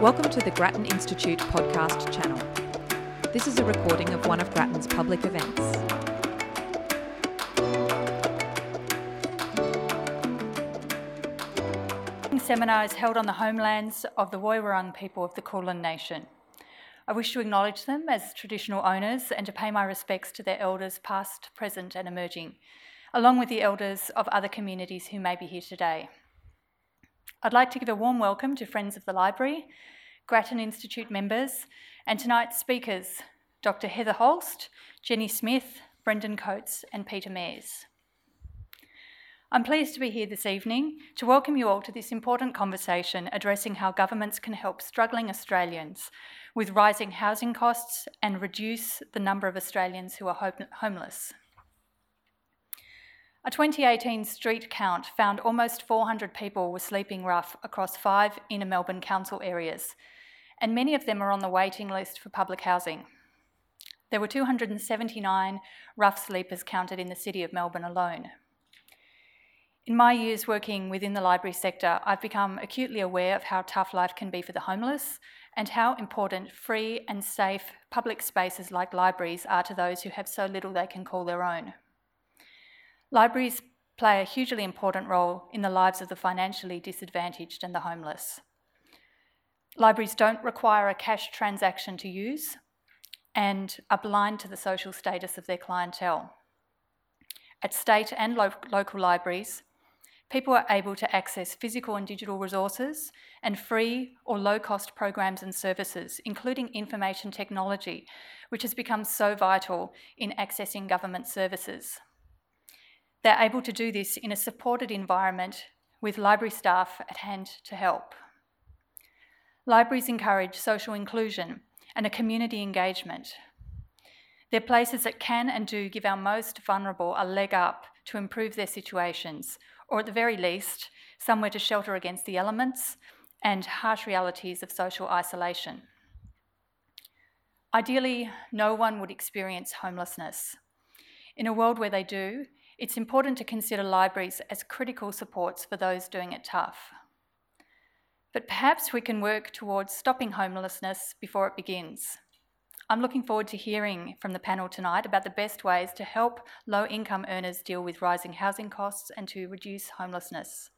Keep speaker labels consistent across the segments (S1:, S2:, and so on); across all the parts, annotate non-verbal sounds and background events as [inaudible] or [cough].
S1: Welcome to the Grattan Institute podcast channel. This is a recording of one of Grattan's public events.
S2: seminar is held on the homelands of the Woiwurrung people of the Kulin Nation. I wish to acknowledge them as traditional owners and to pay my respects to their elders, past, present, and emerging, along with the elders of other communities who may be here today. I'd like to give a warm welcome to friends of the library, Grattan Institute members, and tonight's speakers, Dr. Heather Holst, Jenny Smith, Brendan Coates, and Peter Mares. I'm pleased to be here this evening to welcome you all to this important conversation addressing how governments can help struggling Australians with rising housing costs and reduce the number of Australians who are homeless. A 2018 street count found almost 400 people were sleeping rough across five inner Melbourne council areas, and many of them are on the waiting list for public housing. There were 279 rough sleepers counted in the city of Melbourne alone. In my years working within the library sector, I've become acutely aware of how tough life can be for the homeless and how important free and safe public spaces like libraries are to those who have so little they can call their own. Libraries play a hugely important role in the lives of the financially disadvantaged and the homeless. Libraries don't require a cash transaction to use and are blind to the social status of their clientele. At state and lo- local libraries, people are able to access physical and digital resources and free or low cost programs and services, including information technology, which has become so vital in accessing government services. They're able to do this in a supported environment with library staff at hand to help. Libraries encourage social inclusion and a community engagement. They're places that can and do give our most vulnerable a leg up to improve their situations, or at the very least, somewhere to shelter against the elements and harsh realities of social isolation. Ideally, no one would experience homelessness. In a world where they do, it's important to consider libraries as critical supports for those doing it tough. But perhaps we can work towards stopping homelessness before it begins. I'm looking forward to hearing from the panel tonight about the best ways to help low income earners deal with rising housing costs and to reduce homelessness.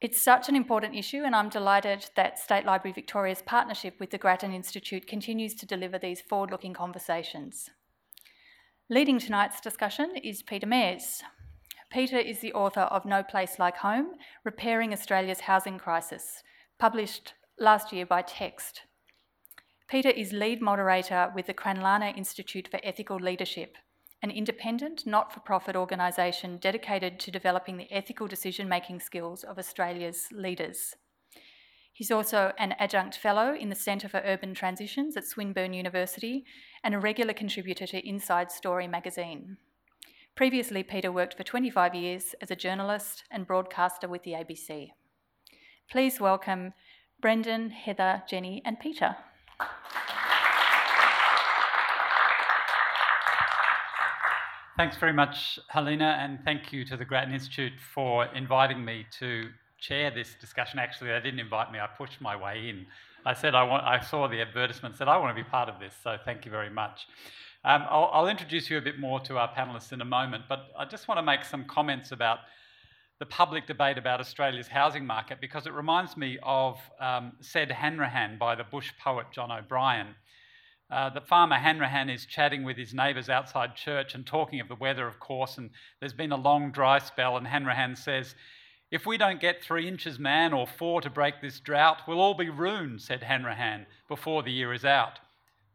S2: It's such an important issue, and I'm delighted that State Library Victoria's partnership with the Grattan Institute continues to deliver these forward looking conversations. Leading tonight's discussion is Peter Mares. Peter is the author of No Place Like Home Repairing Australia's Housing Crisis, published last year by Text. Peter is lead moderator with the Cranlana Institute for Ethical Leadership, an independent, not for profit organisation dedicated to developing the ethical decision making skills of Australia's leaders. He's also an adjunct fellow in the Centre for Urban Transitions at Swinburne University and a regular contributor to Inside Story magazine. Previously, Peter worked for 25 years as a journalist and broadcaster with the ABC. Please welcome Brendan, Heather, Jenny, and Peter.
S3: Thanks very much, Helena, and thank you to the Grattan Institute for inviting me to chair this discussion. Actually, they didn't invite me, I pushed my way in. I said I, want, I saw the advertisement, said I want to be part of this, so thank you very much. Um, I'll, I'll, introduce you a bit more to our panellists in a moment, but I just want to make some comments about the public debate about Australia's housing market because it reminds me of um, Said Hanrahan by the bush poet John O'Brien. Uh, the farmer Hanrahan is chatting with his neighbours outside church and talking of the weather, of course, and there's been a long dry spell, and Hanrahan says, if we don't get three inches, man, or four to break this drought, we'll all be ruined, said Hanrahan, before the year is out.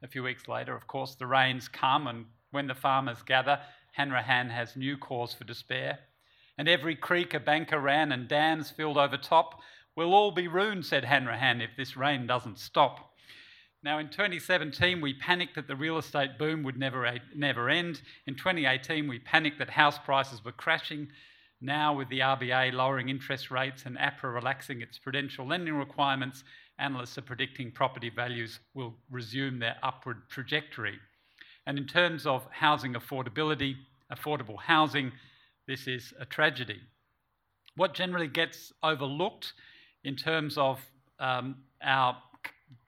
S3: A few weeks later, of course, the rains come, and when the farmers gather, Hanrahan has new cause for despair. And every creek a banker ran and dams filled over top. We'll all be ruined, said Hanrahan, if this rain doesn't stop. Now, in 2017, we panicked that the real estate boom would never, never end. In 2018, we panicked that house prices were crashing. Now, with the RBA lowering interest rates and APRA relaxing its prudential lending requirements, analysts are predicting property values will resume their upward trajectory. And in terms of housing affordability, affordable housing, this is a tragedy. What generally gets overlooked in terms of um, our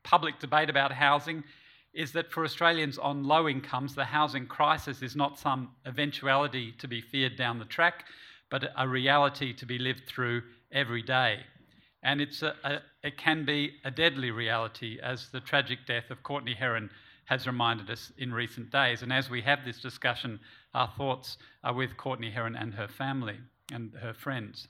S3: public debate about housing is that for Australians on low incomes, the housing crisis is not some eventuality to be feared down the track, but a reality to be lived through every day. And it's a, a, it can be a deadly reality, as the tragic death of Courtney Herron has reminded us in recent days. And as we have this discussion, our thoughts are with Courtney Herron and her family and her friends.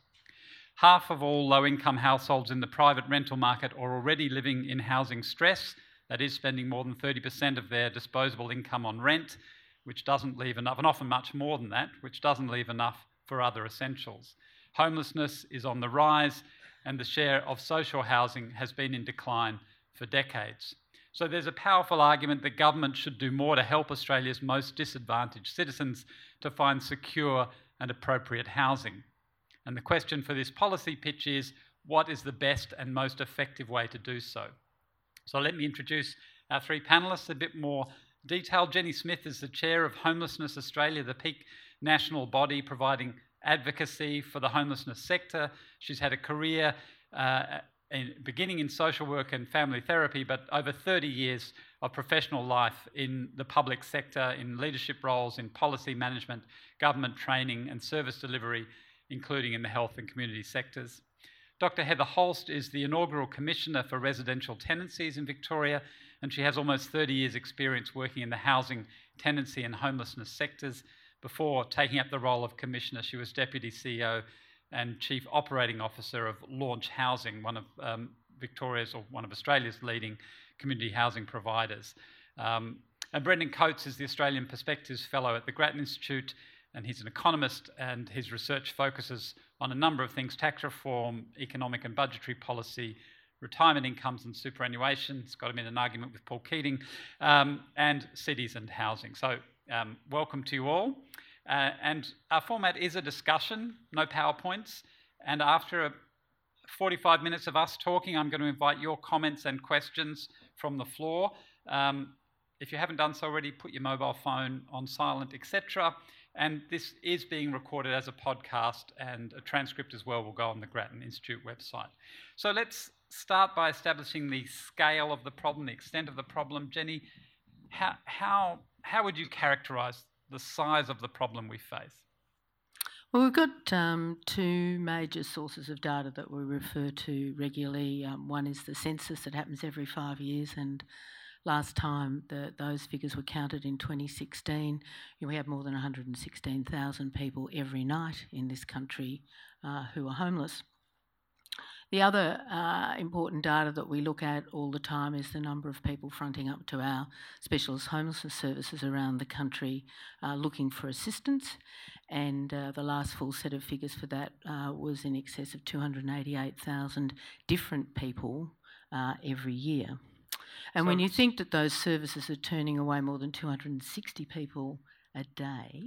S3: Half of all low income households in the private rental market are already living in housing stress, that is, spending more than 30% of their disposable income on rent, which doesn't leave enough, and often much more than that, which doesn't leave enough for other essentials. Homelessness is on the rise, and the share of social housing has been in decline for decades. So there's a powerful argument that government should do more to help Australia's most disadvantaged citizens to find secure and appropriate housing. And the question for this policy pitch is what is the best and most effective way to do so? So let me introduce our three panellists a bit more detail. Jenny Smith is the chair of Homelessness Australia, the peak national body providing advocacy for the homelessness sector. She's had a career uh, in, beginning in social work and family therapy, but over 30 years of professional life in the public sector, in leadership roles, in policy management, government training, and service delivery, including in the health and community sectors. Dr. Heather Holst is the inaugural Commissioner for Residential Tenancies in Victoria, and she has almost 30 years' experience working in the housing, tenancy, and homelessness sectors. Before taking up the role of Commissioner, she was Deputy CEO and Chief Operating Officer of Launch Housing, one of um, Victoria's or one of Australia's leading community housing providers. Um, and Brendan Coates is the Australian Perspectives Fellow at the Grattan Institute, and he's an economist, and his research focuses on a number of things tax reform, economic and budgetary policy, retirement incomes and superannuation. It's got him in an argument with Paul Keating, um, and cities and housing. So, um, welcome to you all. Uh, and our format is a discussion, no PowerPoints. And after a 45 minutes of us talking, I'm going to invite your comments and questions from the floor. Um, if you haven't done so already, put your mobile phone on silent, etc. And this is being recorded as a podcast, and a transcript as well will go on the Grattan Institute website. So let's start by establishing the scale of the problem, the extent of the problem. Jenny, how, how, how would you characterise the size of the problem we face?
S4: Well, we've got um, two major sources of data that we refer to regularly. Um, one is the census that happens every five years, and last time the, those figures were counted in 2016, we have more than 116,000 people every night in this country uh, who are homeless. The other uh, important data that we look at all the time is the number of people fronting up to our specialist homelessness services around the country uh, looking for assistance. And uh, the last full set of figures for that uh, was in excess of 288,000 different people uh, every year. And so when you think that those services are turning away more than 260 people a day,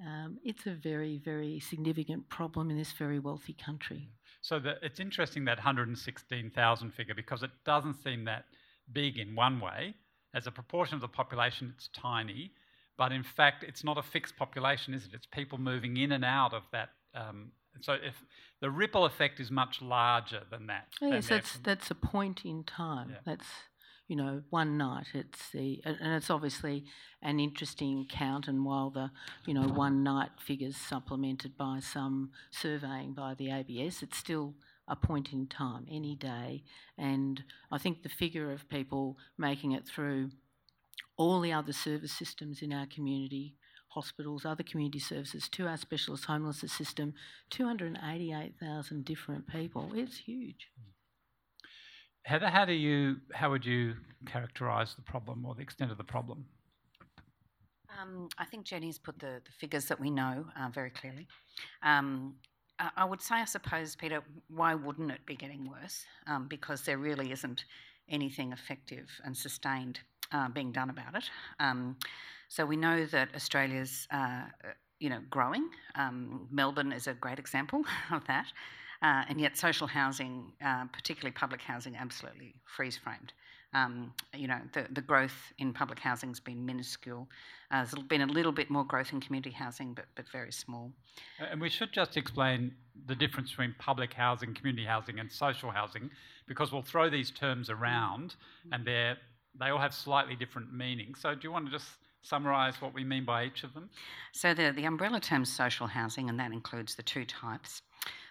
S4: um, it's a very, very significant problem in this very wealthy country.
S3: So the, it's interesting that 116,000 figure because it doesn't seem that big in one way. As a proportion of the population, it's tiny, but in fact, it's not a fixed population, is it? It's people moving in and out of that. Um, so if the ripple effect is much larger than that.
S4: Oh, yes, that's that's a point in time. Yeah. That's you know, one night. It's the and it's obviously an interesting count. And while the you know one night figures supplemented by some surveying by the ABS, it's still a point in time, any day. And I think the figure of people making it through all the other service systems in our community hospitals, other community services, to our specialist homelessness system, 288,000 different people. It's huge. Mm.
S3: Heather, how do you how would you characterise the problem or the extent of the problem?
S5: Um, I think Jenny's put the, the figures that we know uh, very clearly. Um, I would say, I suppose, Peter, why wouldn't it be getting worse? Um, because there really isn't anything effective and sustained uh, being done about it. Um, so we know that Australia's, uh, you know, growing. Um, Melbourne is a great example [laughs] of that. Uh, and yet, social housing, uh, particularly public housing, absolutely freeze framed. um, you know, the, the growth in public housing has been minuscule. Uh, there's been a little bit more growth in community housing, but, but very small.
S3: And we should just explain the difference between public housing, community housing, and social housing, because we'll throw these terms around and they're, they all have slightly different meanings. So, do you want to just summarise what we mean by each of them?
S5: So, the, the umbrella term social housing, and that includes the two types.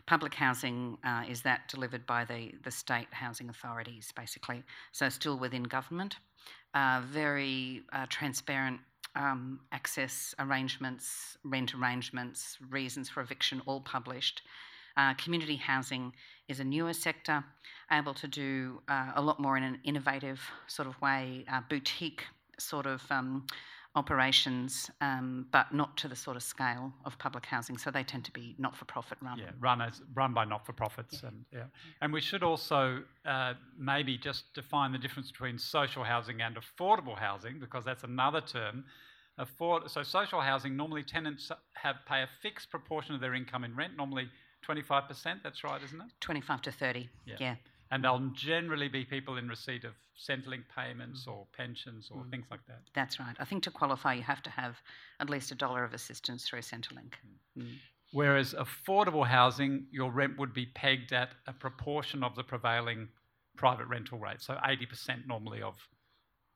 S5: Public housing uh, is that delivered by the, the state housing authorities, basically. So, still within government. Uh, very uh, transparent um, access arrangements, rent arrangements, reasons for eviction, all published. Uh, community housing is a newer sector, able to do uh, a lot more in an innovative sort of way, uh, boutique sort of um, operations, um, but not to the sort of scale of public housing. So they tend to be not-for-profit run.
S3: Yeah, run as run by not-for-profits, yeah. and yeah. And we should also uh, maybe just define the difference between social housing and affordable housing, because that's another term. Afford so social housing normally tenants have pay a fixed proportion of their income in rent, normally 25%. That's right, isn't it?
S5: 25 to 30. Yeah. yeah
S3: and they'll generally be people in receipt of Centrelink payments or pensions or mm. things like that.
S5: That's right. I think to qualify, you have to have at least a dollar of assistance through Centrelink. Mm.
S3: mm. Whereas affordable housing, your rent would be pegged at a proportion of the prevailing private rental rate. So 80% normally of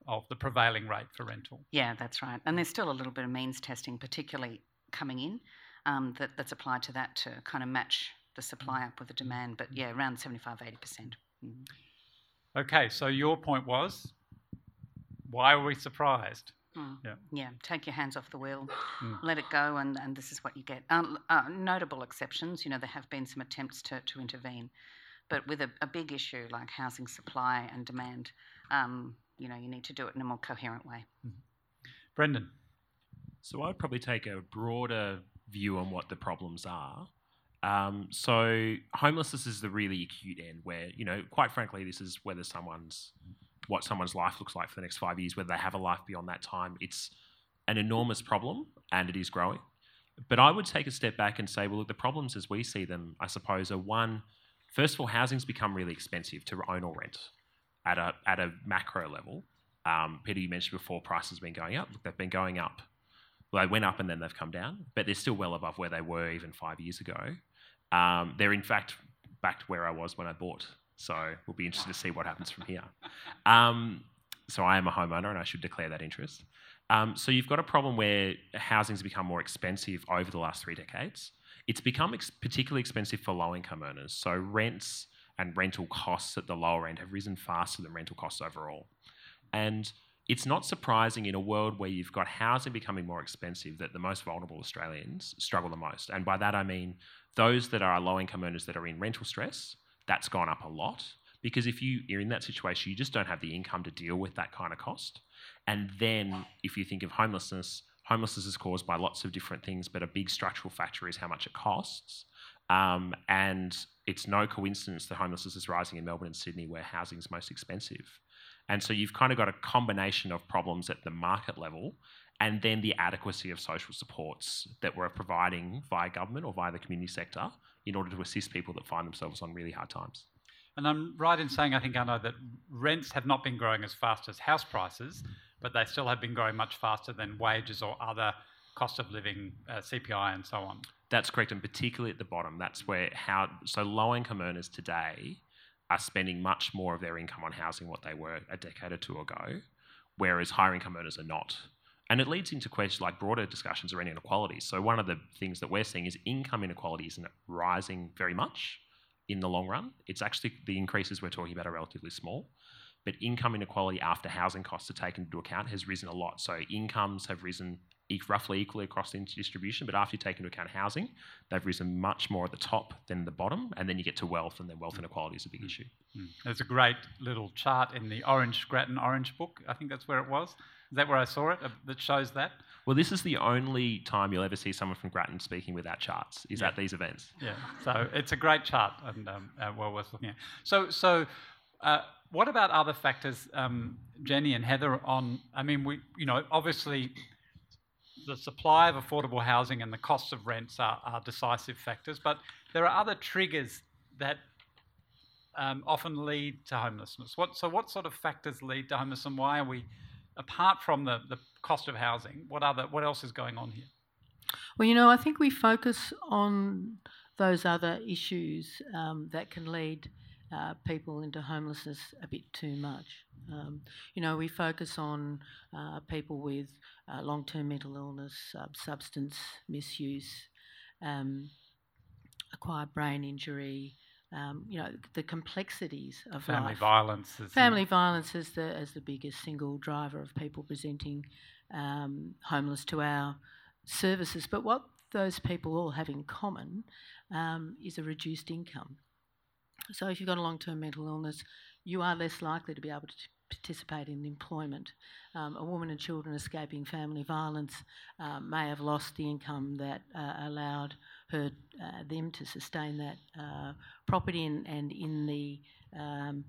S3: of the prevailing rate for rental.
S5: Yeah, that's right. And there's still a little bit of means testing, particularly coming in, um, that, that's applied to that to kind of match the supply up with the demand. But yeah, around 75, 80%.
S3: Mm-hmm. Okay, so your point was why were we surprised?
S5: Mm. Yeah. yeah, take your hands off the wheel, mm. let it go, and, and this is what you get. Um, uh, notable exceptions, you know, there have been some attempts to, to intervene, but with a, a big issue like housing supply and demand, um, you know, you need to do it in a more coherent way. Mm.
S3: Brendan.
S6: So I'd probably take a broader view on what the problems are um, so homelessness is the really acute end where, you know, quite frankly, this is whether someone's what someone's life looks like for the next five years, whether they have a life beyond that time. It's an enormous problem and it is growing. But I would take a step back and say, well, look, the problems as we see them, I suppose, are one, first of all, housing's become really expensive to own or rent at a at a macro level. Um, Peter, you mentioned before prices have been going up. Look, they've been going up well, they went up and then they've come down, but they're still well above where they were even five years ago. Um, they're in fact back to where I was when I bought, so we'll be interested to see what happens from here. Um, so I am a homeowner and I should declare that interest. Um, so you've got a problem where housing's become more expensive over the last three decades. It's become ex- particularly expensive for low income earners. So rents and rental costs at the lower end have risen faster than rental costs overall. And it's not surprising in a world where you've got housing becoming more expensive that the most vulnerable Australians struggle the most. And by that I mean those that are low income earners that are in rental stress, that's gone up a lot. Because if you are in that situation, you just don't have the income to deal with that kind of cost. And then if you think of homelessness, homelessness is caused by lots of different things, but a big structural factor is how much it costs. Um, and it's no coincidence that homelessness is rising in Melbourne and Sydney, where housing is most expensive. And so you've kind of got a combination of problems at the market level and then the adequacy of social supports that we're providing via government or via the community sector in order to assist people that find themselves on really hard times.
S3: And I'm right in saying, I think, I know, that rents have not been growing as fast as house prices, but they still have been growing much faster than wages or other cost of living, uh, CPI, and so on.
S6: That's correct, and particularly at the bottom, that's where how so low income earners today are spending much more of their income on housing what they were a decade or two ago, whereas higher income earners are not. And it leads into questions like broader discussions around inequalities. So one of the things that we're seeing is income inequality isn't rising very much in the long run. It's actually the increases we're talking about are relatively small. But income inequality after housing costs are taken into account has risen a lot. So incomes have risen roughly equally across the distribution, but after you take into account housing, they've risen much more at the top than the bottom, and then you get to wealth, and then wealth inequality is a big issue.
S3: Mm. There's a great little chart in the Orange Grattan Orange book. I think that's where it was. Is that where I saw it? Uh, that shows that.
S6: Well, this is the only time you'll ever see someone from Grattan speaking without charts. Is yeah. at these events.
S3: Yeah. So it's a great chart and um, uh, well worth looking at. So so. Uh, what about other factors, um, Jenny and Heather? On, I mean, we, you know, obviously the supply of affordable housing and the costs of rents are, are decisive factors, but there are other triggers that um, often lead to homelessness. What, so, what sort of factors lead to homelessness, and why are we, apart from the, the cost of housing, what other what else is going on here?
S4: Well, you know, I think we focus on those other issues um, that can lead uh, people into homelessness a bit too much. Um, you know, we focus on uh, people with uh, long term mental illness, substance misuse, um, acquired brain injury. Um, you know the complexities of
S3: family
S4: life.
S3: violence.
S4: family violence is the as the biggest single driver of people presenting um, homeless to our services. But what those people all have in common um, is a reduced income. So if you've got a long-term mental illness, you are less likely to be able to participate in employment. Um, a woman and children escaping family violence um, may have lost the income that uh, allowed her uh, them to sustain that uh, property and, and, in the um,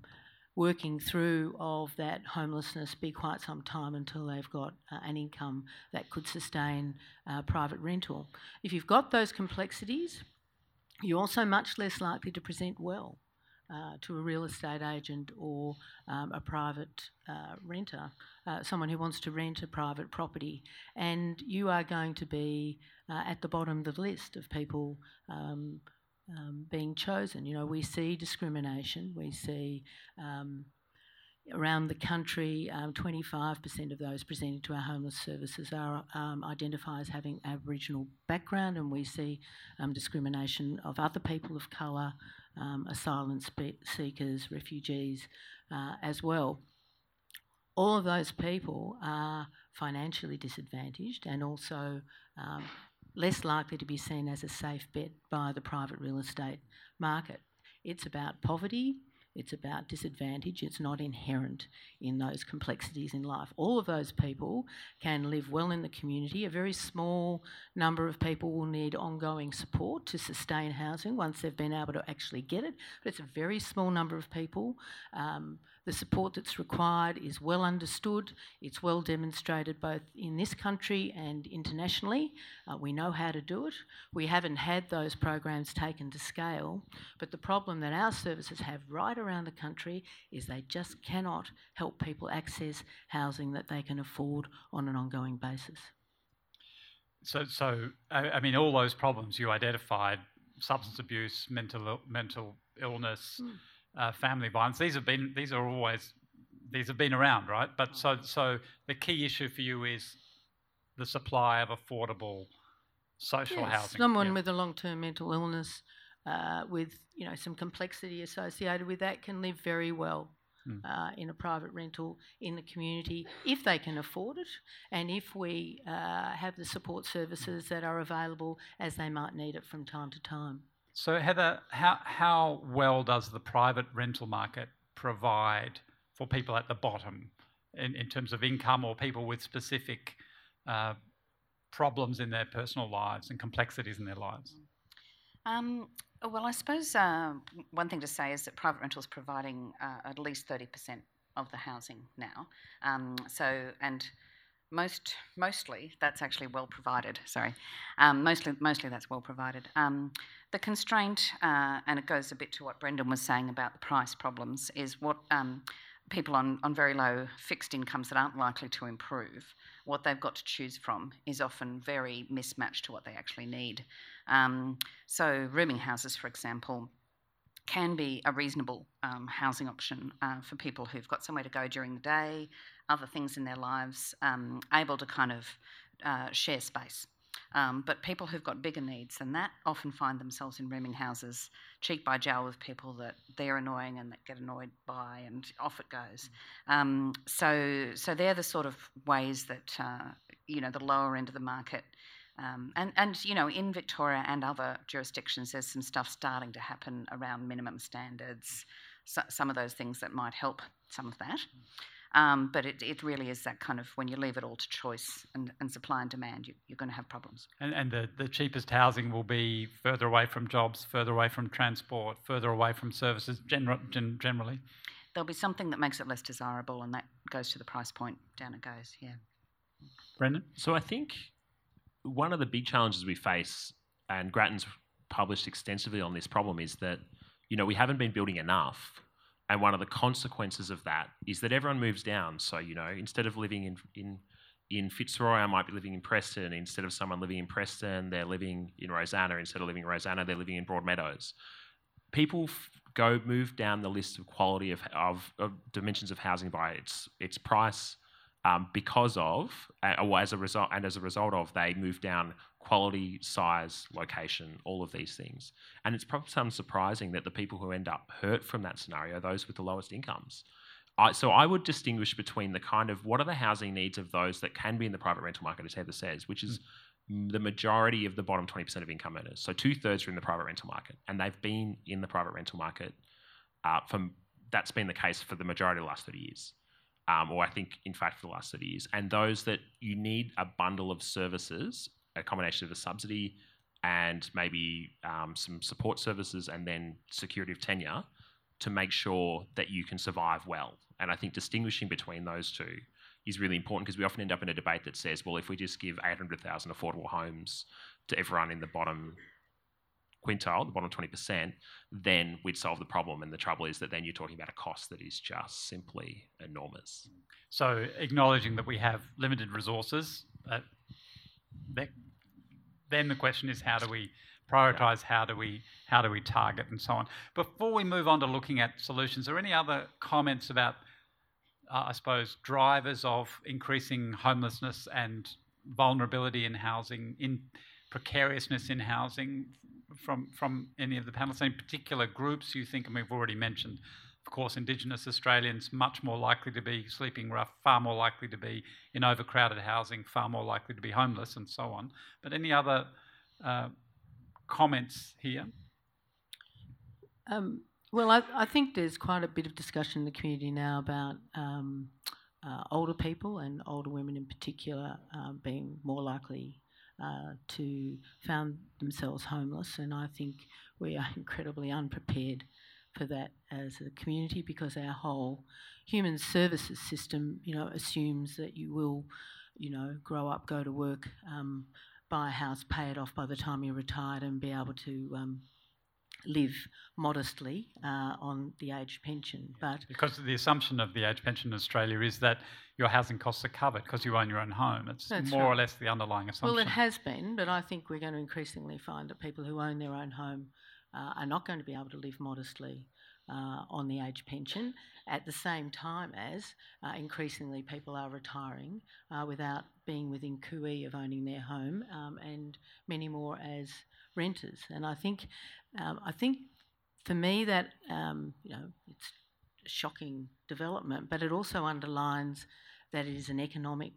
S4: working through of that homelessness be quite some time until they've got uh, an income that could sustain uh, private rental. If you've got those complexities, you're also much less likely to present well uh, to a real estate agent or um, a private uh, renter, uh, someone who wants to rent a private property, and you are going to be uh, at the bottom of the list of people um, um, being chosen. You know, we see discrimination, we see um, around the country, um, 25% of those presenting to our homeless services are um, identify as having Aboriginal background, and we see um, discrimination of other people of colour, um, asylum spe- seekers, refugees uh, as well. All of those people are financially disadvantaged and also um, less likely to be seen as a safe bet by the private real estate market. It's about poverty, it's about disadvantage. It's not inherent in those complexities in life. All of those people can live well in the community. A very small number of people will need ongoing support to sustain housing once they've been able to actually get it, but it's a very small number of people. Um, the support that's required is well understood, it's well demonstrated both in this country and internationally. Uh, we know how to do it. We haven't had those programs taken to scale, but the problem that our services have right around the country is they just cannot help people access housing that they can afford on an ongoing basis.
S3: So, so I mean, all those problems you identified substance abuse, mental, mental illness. Mm uh, family violence. These have been these are always these have been around, right? But so so the key issue for you is the supply of affordable social
S4: yes,
S3: housing.
S4: Someone yeah. with a long-term mental illness, uh, with you know some complexity associated with that, can live very well mm. uh, in a private rental in the community if they can afford it, and if we uh, have the support services that are available as they might need it from time to time.
S3: So, Heather, how, how well does the private rental market provide for people at the bottom in, in terms of income or people with specific uh, problems in their personal lives and complexities in their lives?
S5: Um, well, I suppose uh, one thing to say is that private rental is providing uh, at least 30% of the housing now. Um, so, and most mostly that's actually well provided. Sorry, um, mostly mostly that's well provided. Um, the constraint, uh, and it goes a bit to what Brendan was saying about the price problems, is what um, people on, on very low fixed incomes that aren't likely to improve, what they've got to choose from is often very mismatched to what they actually need. Um, so rooming houses, for example, can be a reasonable um, housing option uh, for people who've got somewhere to go during the day, other things in their lives, um, able to kind of uh, share space. Um, but people who've got bigger needs than that often find themselves in rooming houses, cheek by jowl with people that they're annoying and that get annoyed by, and off it goes. Um, so, so they're the sort of ways that uh, you know the lower end of the market. Um, and, and, you know, in Victoria and other jurisdictions, there's some stuff starting to happen around minimum standards, so, some of those things that might help some of that. Um, but it, it really is that kind of when you leave it all to choice and, and supply and demand, you, are going to have problems.
S3: And, and the, the cheapest housing will be further away from jobs, further away from transport, further away from services gen- gen- generally.
S5: There'll be something that makes it less desirable, and that goes to the price point. Down it goes, yeah.
S3: Brendan?
S6: So I think one of the big challenges we face, and Grattan's published extensively on this problem, is that you know, we haven't been building enough. And one of the consequences of that is that everyone moves down. So, you know, instead of living in, in, in Fitzroy, I might be living in Preston. Instead of someone living in Preston, they're living in Rosanna. Instead of living in Rosanna, they're living in Broadmeadows. People f- go move down the list of quality of, of, of dimensions of housing by its, its price, um, because of, uh, or as a result, and as a result of, they move down quality, size, location, all of these things. And it's probably unsurprising that the people who end up hurt from that scenario are those with the lowest incomes. I, so I would distinguish between the kind of what are the housing needs of those that can be in the private rental market, as Heather says, which is mm. the majority of the bottom 20% of income earners. So two thirds are in the private rental market, and they've been in the private rental market uh, from that's been the case for the majority of the last 30 years um, or I think, in fact, for the last 30 years. And those that you need a bundle of services, a combination of a subsidy and maybe um, some support services and then security of tenure to make sure that you can survive well. And I think distinguishing between those two is really important because we often end up in a debate that says, well, if we just give 800,000 affordable homes to everyone in the bottom quintile, the bottom 20%, then we'd solve the problem. And the trouble is that then you're talking about a cost that is just simply enormous.
S3: So, acknowledging that we have limited resources, uh, then the question is how do we prioritize, how do we how do we target, and so on. Before we move on to looking at solutions, are there any other comments about, uh, I suppose, drivers of increasing homelessness and vulnerability in housing, in precariousness in housing from from any of the panelists? Any particular groups you think? And we've already mentioned, of course, Indigenous Australians much more likely to be sleeping rough, far more likely to be in overcrowded housing, far more likely to be homeless, and so on. But any other uh, comments here?
S4: Um, well, I, I, think there's quite a bit of discussion in the community now about um, uh, older people and older women in particular uh, being more likely uh, to found themselves homeless, and I think we are [laughs] incredibly unprepared for that as a community because our whole human services system, you know, assumes that you will, you know, grow up, go to work, um, buy a house, pay it off by the time you're retired, and be able to um, live modestly uh, on the age pension. But
S3: because the assumption of the age pension in Australia is that your housing costs are covered because you own your own home. It's more right. or less the underlying assumption.
S4: Well, it has been, but I think we're going to increasingly find that people who own their own home uh, are not going to be able to live modestly. Uh, on the age pension, at the same time as uh, increasingly people are retiring uh, without being within cooee of owning their home, um, and many more as renters. And I think, um, I think, for me that um, you know it's a shocking development, but it also underlines that it is an economic,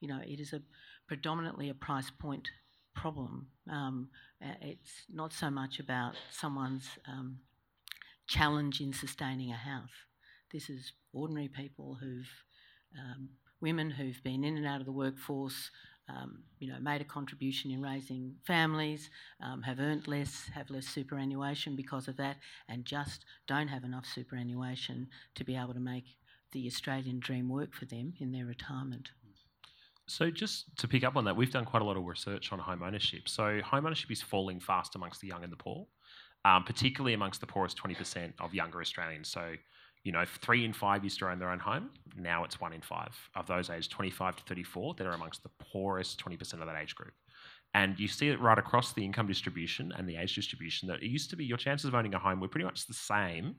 S4: you know, it is a predominantly a price point problem. Um, it's not so much about someone's um, challenge in sustaining a house. This is ordinary people who've, um, women who've been in and out of the workforce, um, you know, made a contribution in raising families, um, have earned less, have less superannuation because of that, and just don't have enough superannuation to be able to make the Australian dream work for them in their retirement.
S6: So, just to pick up on that, we've done quite a lot of research on home ownership. So, home ownership is falling fast amongst the young and the poor, um, particularly amongst the poorest 20% of younger Australians. So, you know, three in five used to own their own home. Now it's one in five of those aged 25 to 34 that are amongst the poorest 20% of that age group. And you see it right across the income distribution and the age distribution that it used to be your chances of owning a home were pretty much the same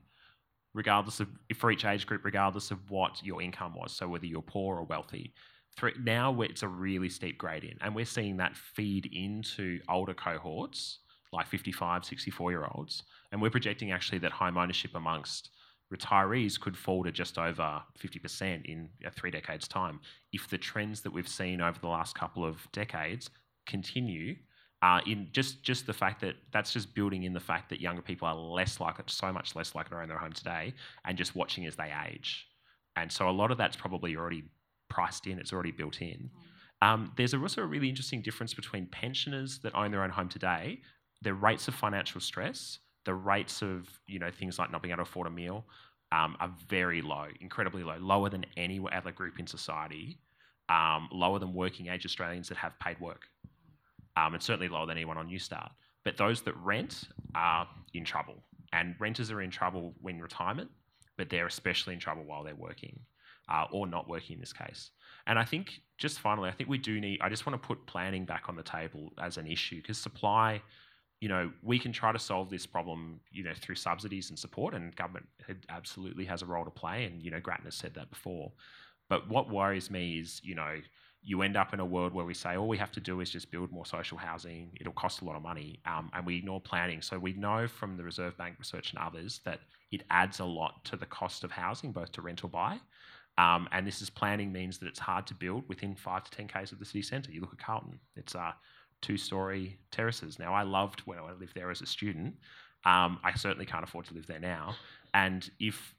S6: regardless of for each age group, regardless of what your income was. So whether you're poor or wealthy. Now it's a really steep gradient, and we're seeing that feed into older cohorts like 55, 64 year olds, and we're projecting actually that home ownership amongst retirees could fall to just over 50% in three decades' time if the trends that we've seen over the last couple of decades continue uh, in just just the fact that that's just building in the fact that younger people are less likely, so much less likely to own their home today, and just watching as they age. And so a lot of that's probably already priced in; it's already built in. Mm. Um, there's also a really interesting difference between pensioners that own their own home today, their rates of financial stress, the rates of you know things like not being able to afford a meal, um, are very low, incredibly low, lower than any other group in society, um, lower than working age Australians that have paid work um, and certainly lower than anyone on Newstart. But those that rent are in trouble. and renters are in trouble when retirement, but they're especially in trouble while they're working uh, or not working in this case. And I think, just finally, I think we do need, I just want to put planning back on the table as an issue because supply, you know, we can try to solve this problem, you know, through subsidies and support, and government absolutely has a role to play. And, you know, Grattan has said that before. But what worries me is, you know, you end up in a world where we say all we have to do is just build more social housing. It'll cost a lot of money, um, and we ignore planning. So we know from the Reserve Bank research and others that it adds a lot to the cost of housing, both to rent or buy. Um, and this is planning means that it's hard to build within five to ten k's of the city centre. You look at Carlton; it's uh, two-storey terraces. Now, I loved when I lived there as a student. Um, I certainly can't afford to live there now. And if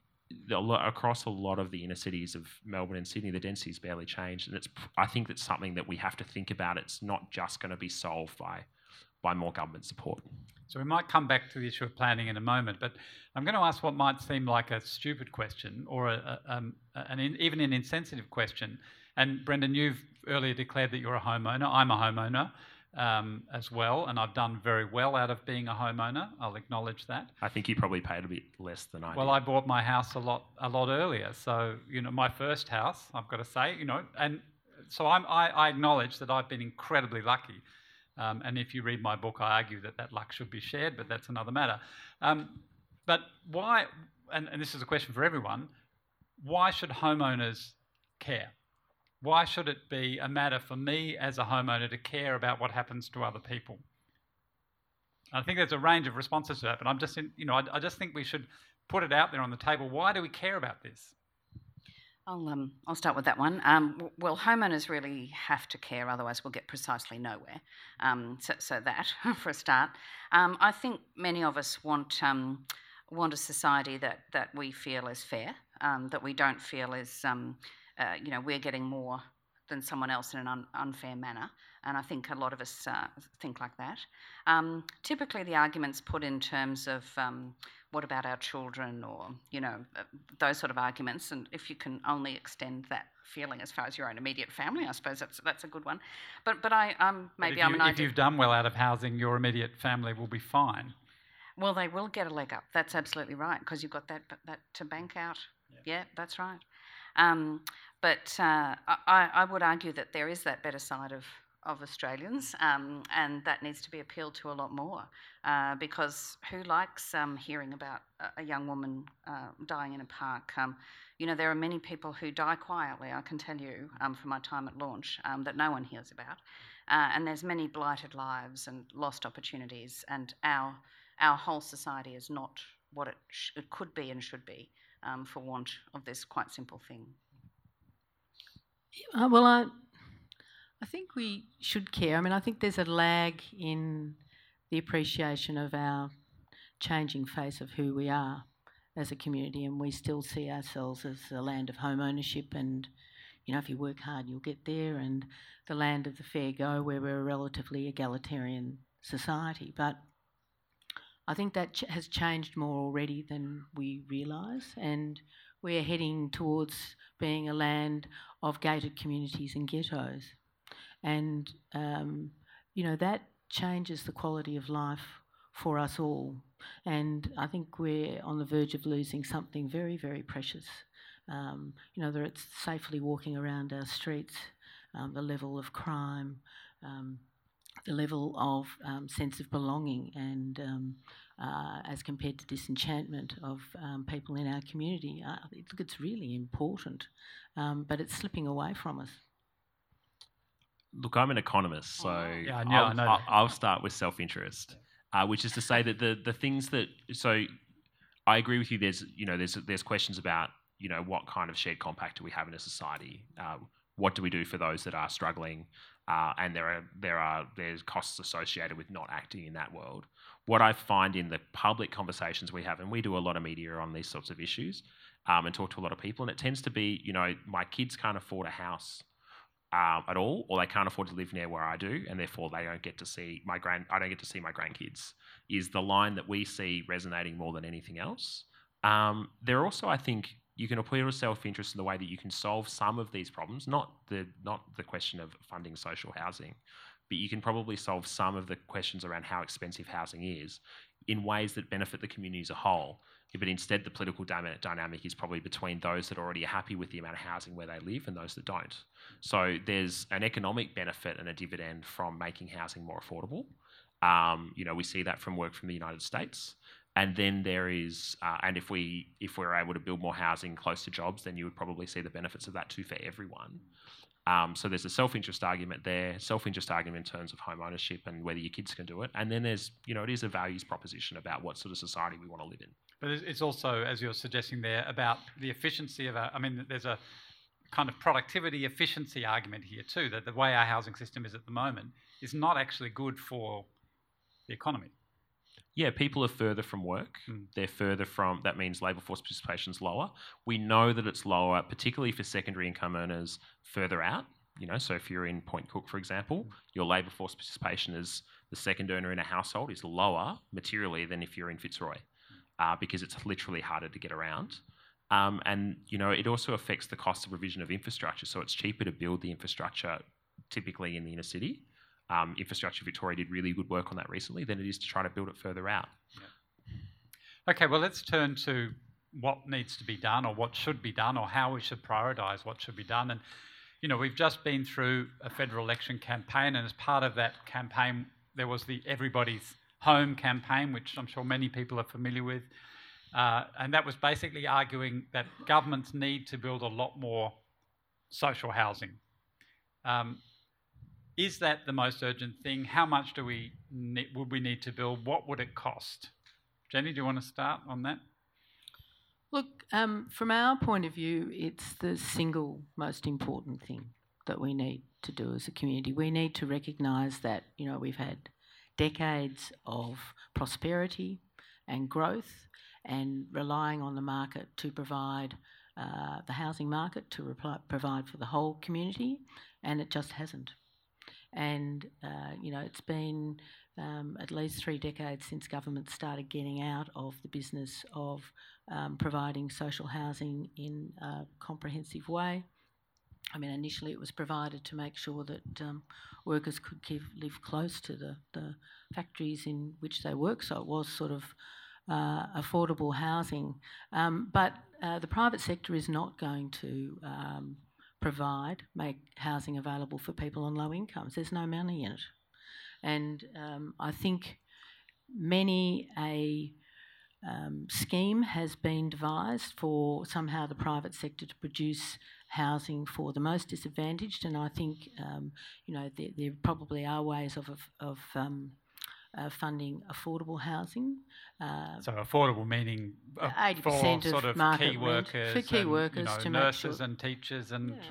S6: across a lot of the inner cities of Melbourne and Sydney, the density's barely changed, and it's. I think that's something that we have to think about. It's not just going to be solved by by more government support.
S3: So we might come back to the issue of planning in a moment, but I'm going to ask what might seem like a stupid question or a, a, um, an in, even an insensitive question. And Brendan, you've earlier declared that you're a homeowner. I'm a homeowner um, as well, and I've done very well out of being a homeowner. I'll acknowledge that.
S6: I think you probably paid a bit less than I.
S3: Well,
S6: did.
S3: I bought my house a lot a lot earlier, so you know my first house. I've got to say, you know, and so I'm, I, I acknowledge that I've been incredibly lucky um, and if you read my book, I argue that that luck should be shared, but that's another matter. Um, but why, and, and this is a question for everyone, why should homeowners care? Why should it be a matter for me as a homeowner to care about what happens to other people? I think there's a range of responses to that, but I'm just, in, you know, I, I just think we should put it out there on the table. Why do we care about this?
S5: I'll, um, I'll start with that one. Um, well, homeowners really have to care, otherwise, we'll get precisely nowhere. Um, so, so, that, [laughs] for a start. Um, I think many of us want, um, want a society that, that we feel is fair, um, that we don't feel is, uh, you know, we're getting more than someone else in an un- unfair manner. And I think a lot of us uh, think like that. typically, the arguments put in terms of what about our children or you know uh, those sort of arguments and if you can only extend that feeling as far as your own immediate family i suppose that's that's a good one. But but i um maybe
S3: i'm
S5: an
S3: if you've done well out of housing your immediate family will be fine.
S5: Well they will get a leg up. That's absolutely right because you've got that that to bank out. Yep. yeah that's right. Um, but uh, I, I would argue that there is that better side of of Australians, um, and that needs to be appealed to a lot more uh, because who likes um, hearing about a, young woman uh, dying in a park? Um, you know, there are many people who die quietly, I can tell you um, from my time at launch, um, that no one hears about. Uh, and there's many blighted lives and lost opportunities, and our, our whole society is not what it, sh- it could be and should be um, for want of this quite simple thing.
S4: Uh, well, I I think we should care. I mean, I think there's a lag in the appreciation of our changing face of who we are as a community, and we still see ourselves as a land of home ownership and you know, if you work hard, you'll get there, and the land of the fair go, where we're a relatively egalitarian society. But I think that ch- has changed more already than we realise, and we're heading towards being a land of gated communities and ghettos. And, um, you know, that changes the quality of life for us all. And I think we're on the verge of losing something very, very precious. Um, you know, that it's safely walking around our streets, um, the level of crime, um, the level of um, sense of belonging, and um, uh, as compared to disenchantment of um, people in our community. I think it's really important, but it's slipping away from us.
S6: Look, I'm an economist, so
S3: yeah, I know, I'll, I know
S6: I'll, start with self-interest, uh, which is to say that the the things that so I agree with you. There's you know there's there's questions about you know what kind of shared compact do we have in a society? Uh, what do we do for those that are struggling? Uh, and there are there are there's costs associated with not acting in that world. What I find in the public conversations we have, and we do a lot of media on these sorts of issues, um, and talk to a lot of people, and it tends to be you know my kids can't afford a house um, at all, or they can't afford to live near where I do, and therefore they don't get to see my grand. I don't get to see my grandkids. Is the line that we see resonating more than anything else? Um, there also, I think, you can appeal to self-interest in the way that you can solve some of these problems. Not the not the question of funding social housing, but you can probably solve some of the questions around how expensive housing is in ways that benefit the community as a whole. But instead, the political dynamic is probably between those that already are happy with the amount of housing where they live and those that don't. So there's an economic benefit and a dividend from making housing more affordable. Um, you know, we see that from work from the United States. And then there is, uh, and if we if we're able to build more housing close to jobs, then you would probably see the benefits of that too for everyone. Um, so there's a self-interest argument there, self-interest argument in terms of home ownership and whether your kids can do it, and then there's, you know, it is a values proposition about what sort of society we want to live in.
S3: But it's also, as you're suggesting there, about the efficiency of our. I mean, there's a kind of productivity efficiency argument here too. That the way our housing system is at the moment is not actually good for the economy.
S6: Yeah, people are further from work.
S3: Mm.
S6: They're further from, that means labour force participation is lower. We know that it's lower, particularly for secondary income earners further out. You know, so if you're in Point Cook, for example, your labour force participation as the second earner in a household is lower materially than if you're in Fitzroy, uh, because it's literally harder to get around. Um, and you know, it also affects the cost of provision of infrastructure. So it's cheaper to build the infrastructure, typically in the inner city, um, Infrastructure Victoria did really good work on that recently than it is to try to build it further out.
S3: Yeah. Okay, well, let's turn to what needs to be done or what should be done or how we should prioritise what should be done. And, you know, we've just been through a federal election campaign, and as part of that campaign, there was the Everybody's Home campaign, which I'm sure many people are familiar with. Uh, and that was basically arguing that governments need to build a lot more social housing. Um, is that the most urgent thing? How much do we ne- would we need to build? What would it cost? Jenny, do you want to start on that?
S4: Look, um, from our point of view, it's the single most important thing that we need to do as a community. We need to recognise that you know we've had decades of prosperity and growth, and relying on the market to provide uh, the housing market to reply, provide for the whole community, and it just hasn't. And, uh, you know, it's been um, at least three decades since government started getting out of the business of um, providing social housing in a comprehensive way. I mean, initially it was provided to make sure that um, workers could live close to the, the factories in which they work, so it was sort of uh, affordable housing. Um, but uh, the private sector is not going to um, provide, make housing available for people on low incomes. There's no money in it. And um, I think many a um, scheme has been devised for somehow the private sector to produce housing for the most disadvantaged. And I think, um, you know, there, there, probably are ways of, of, um, uh, funding affordable housing.
S3: Uh, so affordable meaning uh,
S4: eighty
S3: percent
S4: of
S3: sort of
S4: market
S3: key workers,
S4: for key
S3: and,
S4: workers
S3: you know, nurses
S4: sure,
S3: and teachers and yeah.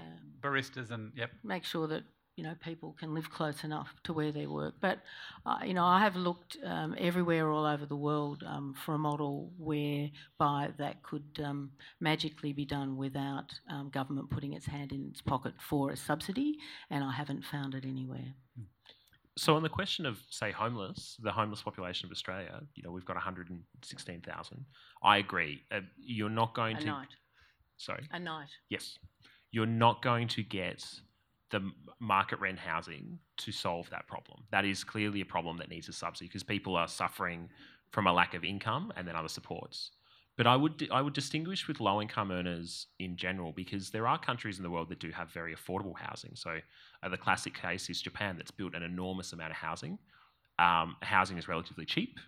S3: baristas and yep.
S4: Make sure that you know people can live close enough to where they work. But uh, you know I have looked um, everywhere all over the world um, for a model whereby that could um, magically be done without um, government putting its hand in its pocket for a subsidy, and I haven't found it anywhere.
S6: So on the question of say homeless, the homeless population of Australia, you know, we've got 116,000. I agree. Uh, you're not going
S4: a
S6: to
S4: night.
S6: Sorry.
S4: A night.
S6: Yes. You're not going to get the market rent housing to solve that problem. That is clearly a problem that needs a subsidy because people are suffering from a lack of income and then other supports. But I would I would distinguish with low income earners in general because there are countries in the world that do have very affordable housing. So uh, the classic case is Japan that's built an enormous amount of housing. Um, housing is relatively cheap,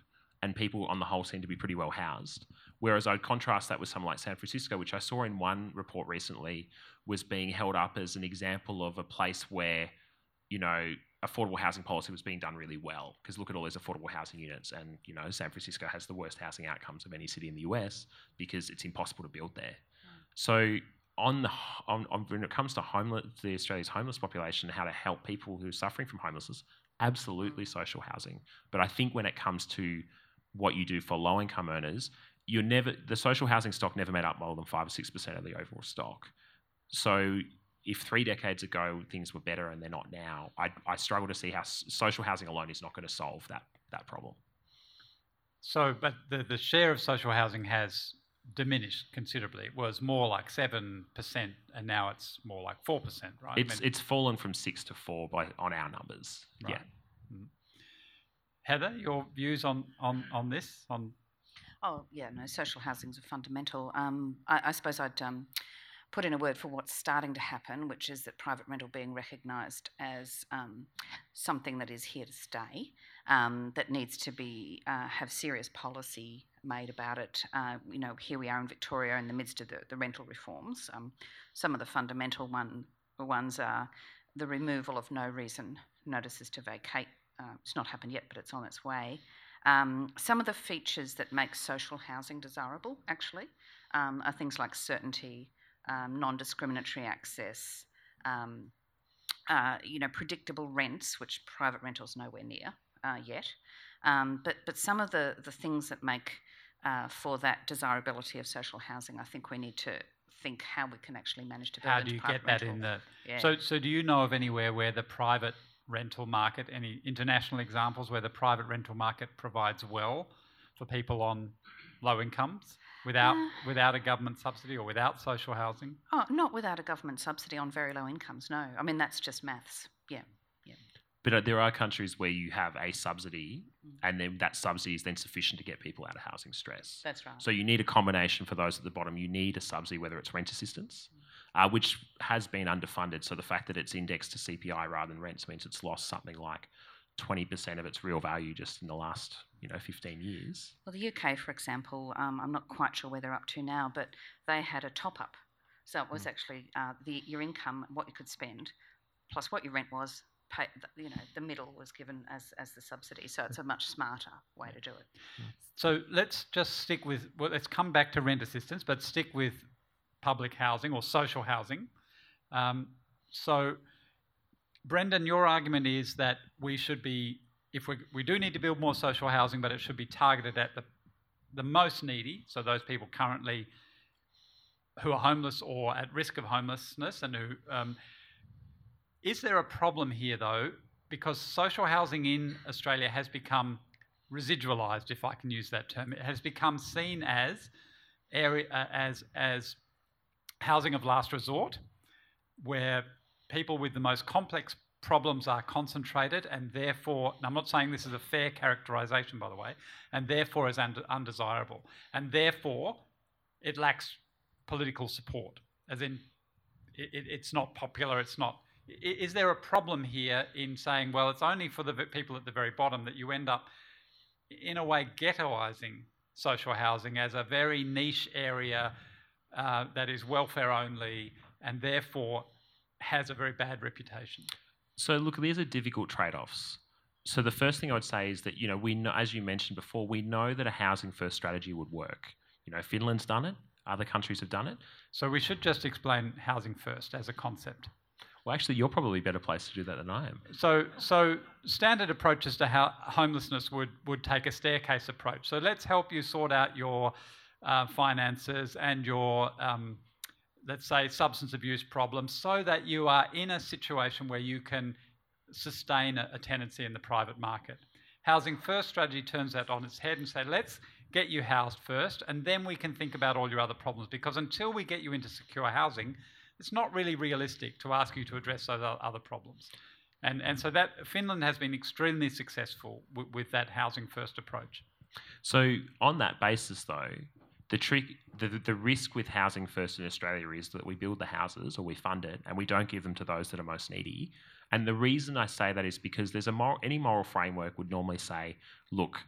S6: and people on the whole seem to be pretty well housed. Whereas I'd contrast that with something like San Francisco, which I saw in one report recently was being held up as an example of a place where you know affordable housing policy was being done really well because look at all those affordable housing units and you know San Francisco has the worst housing outcomes of any city in the US because it's impossible to build there. Mm. So on the on, on, when it comes to homeless the Australia's homeless population how to help people who are suffering from homelessness absolutely social housing but I think when it comes to what you do for low income earners you're never the social housing stock never made up more than 5 or 6% of the overall stock so if three decades ago things were better and they're not now, I, I struggle to see how social housing alone is not going to solve that that problem.
S3: So, but the, the share of social housing has diminished considerably. It was more like seven percent, and now it's more like four percent, right?
S6: It's I mean, it's fallen from six to four by on our numbers. Right. Yeah. Mm.
S3: Heather, your views on, on, on this? On
S5: Oh, yeah, no, social housings are fundamental. Um, I, I, suppose I'd um, put in a word for what's starting to happen, which is that private rental being recognised as um, something that is here to stay, um, that needs to be uh, have serious policy made about it. Uh, you know, here we are in Victoria in the midst of the, the rental reforms. Um, some of the fundamental one, ones are the removal of no reason notices to vacate. Uh, it's not happened yet, but it's on its way. Um, some of the features that make social housing desirable, actually, um, are things like certainty, um, non-discriminatory access, um, uh, you know, predictable rents, which private rentals nowhere near uh, yet. Um, but but some of the the things that make uh, for that desirability of social housing, I think we need to think how we can actually manage to build.
S3: How do you get that
S5: rental.
S3: in the?
S5: Yeah.
S3: So so do you know of anywhere where the private rental market, any international examples where the private rental market provides well for people on low incomes without
S5: Uh.
S3: without a government subsidy or without social housing?
S5: Oh, not without a government subsidy on very low incomes. No, I mean that's just maths. Yeah. yeah.
S6: But uh, there are countries where you have a subsidy,
S5: Mm.
S6: and then that subsidy is then sufficient to get people out of housing stress.
S5: That's right.
S6: So you need a combination for those at the bottom. You need a subsidy, whether it's rent assistance, uh, which has been underfunded. So the fact that it's indexed to CPI rather than rents means it's lost something like 20% of its real value just in the last, you know, 15 years.
S5: Well, the UK, for example, um, I'm not quite sure where they're up to now, but they had a top up. So it was
S6: Mm.
S5: actually uh, the your income, what you could spend, plus what your rent was. Pay, you know, the middle was given as, as the subsidy. So it's a much smarter way to do it.
S3: So let's just stick with well, let's come back to rent assistance, but stick with public housing or social housing. Um, so, Brendan, your argument is that we should be, if we, we do need to build more social housing, but it should be targeted at the, the most needy, so those people currently who are homeless or at risk of homelessness, and who. Um, is there a problem here though? Because social housing in Australia has become residualized, if I can use that term. It has become seen as area as as housing of last resort, where people with the most complex problems are concentrated, and therefore, and I'm not saying this is a fair characterization, by the way, and therefore is und- undesirable, and therefore it lacks political support, as in it, it, it's not popular, it's not. Is there a problem here in saying, well, it's only for the people at the very bottom that you end up in a way, ghettoising social housing as a very niche area uh, that is welfare only and therefore has a very bad reputation.
S6: So look, these are difficult trade-offs. So the first thing I would say is that you know we know, as you mentioned before, we know that a housing first strategy would work. You know, Finland's done it. Other countries have done it.
S3: So we should just explain housing first as a concept.
S6: Well, actually, you're probably better placed to do that than I am.
S3: So, so standard approaches to how homelessness would, would take a staircase approach. So let's help you sort out your uh, finances and your, um, let's say, substance abuse problems so that you are in a situation where you can sustain a, a tenancy in the private market. Housing first strategy turns that on its head and say, let's get you housed first, and then we can think about all your other problems. Because until we get you into secure housing, it's not really realistic to ask you to address those other problems. And, and so that Finland has been extremely successful with, with that housing first approach.
S6: So on that basis, though, the trick, the, the risk with housing first in Australia is that we build the houses or we fund it and we don't give them to those that are most needy. And the reason I say that is because there's a moral, any moral framework would normally say, look,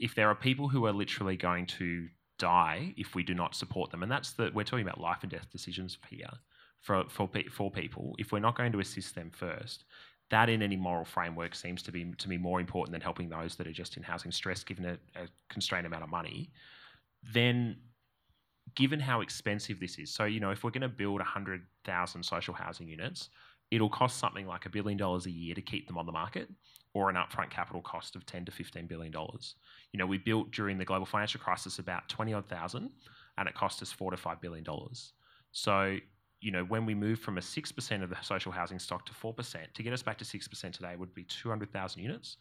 S6: if there are people who are literally going to die if we do not support them, and that's the we're talking about life and death decisions here for for for people. If we're not going to assist them first, that in any moral framework seems to be to me more important than helping those that are just in housing stress, given a, a constrained amount of money. Then, given how expensive this is, so you know, if we're going to build hundred thousand social housing units, it'll cost something like a billion dollars a year to keep them on the market, or an upfront capital cost of ten to fifteen billion dollars. You know, we built during the global financial crisis about twenty odd thousand, and it cost us four to five billion dollars. So you know, when we move from a 6% of the social housing stock to 4%, to get us back to 6% today would be 200,000 units.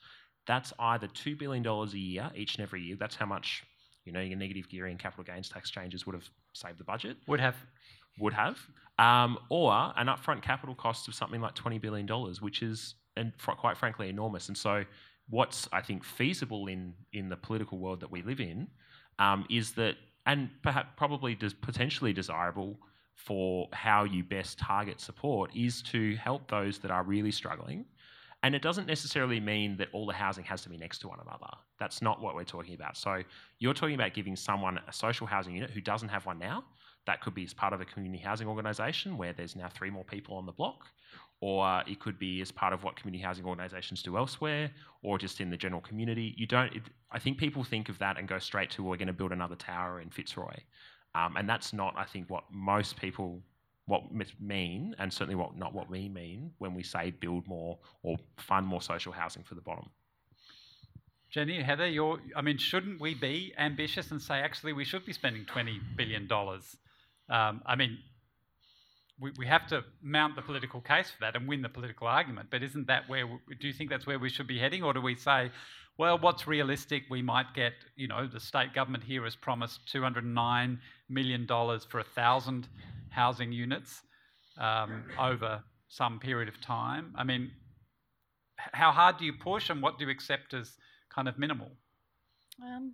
S6: That's either $2 billion a year, each and every year. That's how much, you know, your negative gearing capital gains tax changes would have saved the budget,
S3: Would have
S6: would have. Um, or an upfront capital cost of something like $20 billion, which is, and fr- quite frankly, enormous. And so what's I think feasible in in the political world that we live in um, is that, and perhaps probably des- potentially desirable for how you best target support is to help those that are really struggling. And it doesn't necessarily mean that all the housing has to be next to one another. That's not what we're talking about. So you're talking about giving someone a social housing unit who doesn't have one now. That could be as part of a community housing organisation where there's now three more people on the block, or it could be as part of what community housing organisations do elsewhere, or just in the general community. You don't. It, I think people think of that and go straight to we're going to build another tower in Fitzroy, um, and that's not, I think, what most people what mean, and certainly what not what we mean when we say build more or fund more social housing for the bottom.
S3: Jenny, Heather, you're, I mean, shouldn't we be ambitious and say actually we should be spending twenty billion dollars? Um, I mean, we, we have to mount the political case for that and win the political argument. But isn't that where, we, do you think that's where we should be heading? Or do we say, well, what's realistic? We might get, you know, the state government here has promised $209 million for a thousand housing units um, over some period of time. I mean, how hard do you push and what do you accept as kind of minimal?
S5: Um,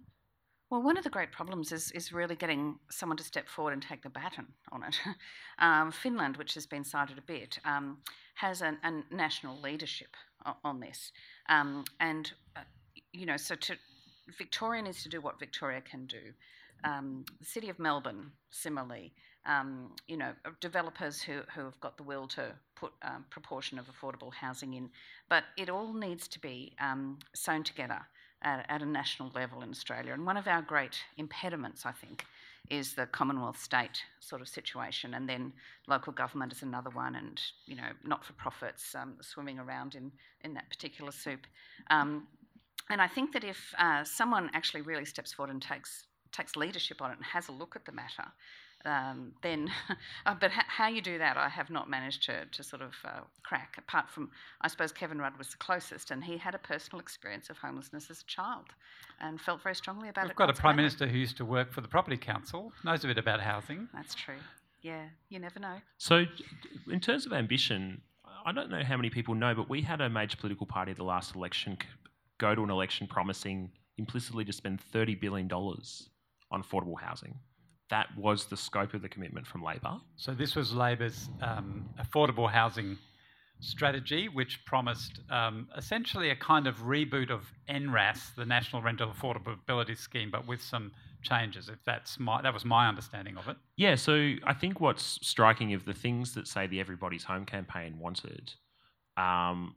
S5: well, one of the great problems is, is really getting someone to step forward and take the baton on it. [laughs] um, Finland, which has been cited a bit, um, has a, a, national leadership on this. Um, and, uh, you know, so to, Victoria needs to do what Victoria can do. Um, the City of Melbourne, similarly, um, you know, developers who, who have got the will to put um, proportion of affordable housing in. But it all needs to be sewn together at, at a national level in Australia. And one of our great impediments, I think, is the Commonwealth state sort of situation, and then local government is another one, and you know, not for profits um, swimming around in, in that particular soup. Um, and I think that if uh, someone actually really steps forward and takes takes leadership on it and has a look at the matter, um, then, [laughs] uh, but ha- how you do that, I have not managed to, to sort of uh, crack. Apart from, I suppose Kevin Rudd was the closest, and he had a personal experience of homelessness as a child, and felt very strongly about
S3: We've
S5: it.
S3: We've got a prime minister who used to work for the Property Council, knows a bit about housing.
S5: That's true. Yeah, you never know.
S6: So, in terms of ambition, I don't know how many people know, but we had a major political party at the last election go to an election promising implicitly to spend thirty billion dollars on affordable housing that was the scope of the commitment from Labor.
S3: So this was Labor's um, affordable housing strategy, which promised um, essentially a kind of reboot of NRAS, the National Rental Affordability Scheme, but with some changes. If that's my, that was my understanding of it.
S6: Yeah. So I think what's striking of the things that say the Everybody's Home campaign wanted, um,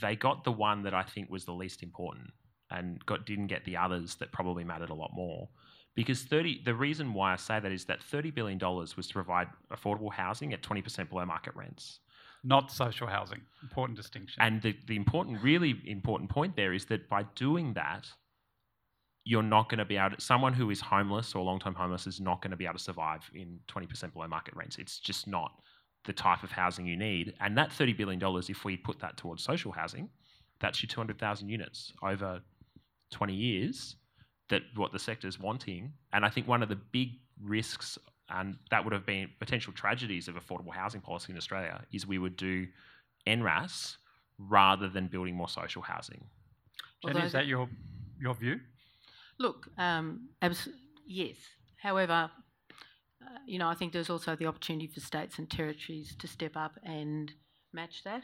S6: they got the one that I think was the least important, and got didn't get the others that probably mattered a lot more. Because 30, the reason why I say that is that $30 billion was to provide affordable housing at 20% below market rents.
S3: Not social housing. Important distinction.
S6: And the, the important, really important point there is that by doing that, you're not going to be able to, someone who is homeless or long term homeless is not going to be able to survive in 20% below market rents. It's just not the type of housing you need. And that $30 billion, if we put that towards social housing, that's your 200,000 units over 20 years that what the sector is wanting. And I think one of the big risks, and that would have been potential tragedies of affordable housing policy in Australia, is we would do NRAS rather than building more social housing.
S3: Jenny, is that your your view?
S4: Look, um, abs- yes. However, you know, I think there's also the opportunity for states and territories to step up and match that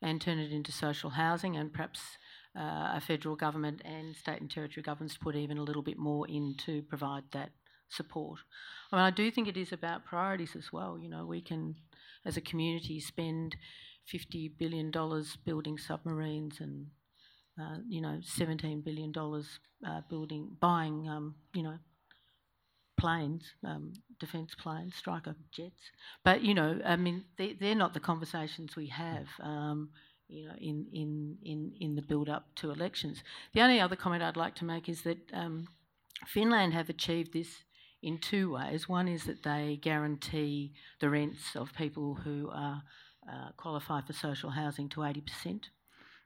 S4: and turn it into social housing and perhaps uh, a federal government and state and territory governments put even a little bit more in to provide that support. I mean, I do think it is about priorities as well. You know, we can, as a community, spend fifty billion dollars building submarines and uh, you know, seventeen billion dollars uh, building, buying, um, you know, planes, um, defence planes, Stryker jets. But you know, I mean, they, they're not the conversations we have. Um, you know, in, in, in, in the build up to elections. The only other comment I'd like to make is that um, Finland have achieved this in two ways. One is that they guarantee the rents of people who are, uh, qualify for social housing to 80%.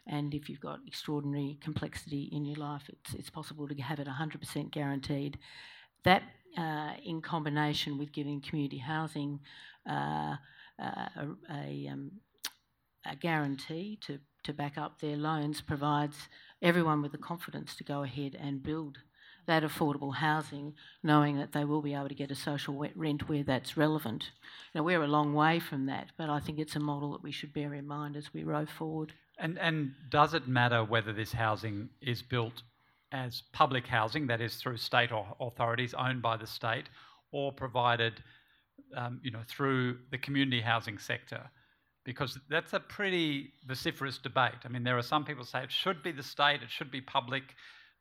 S4: And if you've got extraordinary complexity in your life, it's, it's possible to have it 100% guaranteed. That, uh, in combination with giving community housing uh, uh a, a um, a guarantee to, to back up their loans provides everyone with the confidence to go ahead and build that affordable housing, knowing that they will be able to get a social rent where that's relevant. Now, we're a long way from that, but I think it's a model that we should bear in mind as we row forward.
S3: And, and does it matter whether this housing is built as public housing, that is through state authorities owned by the state, or provided um, you know, through the community housing sector? Because that's a pretty vociferous debate. I mean, there are some people say it should be the state, it should be public.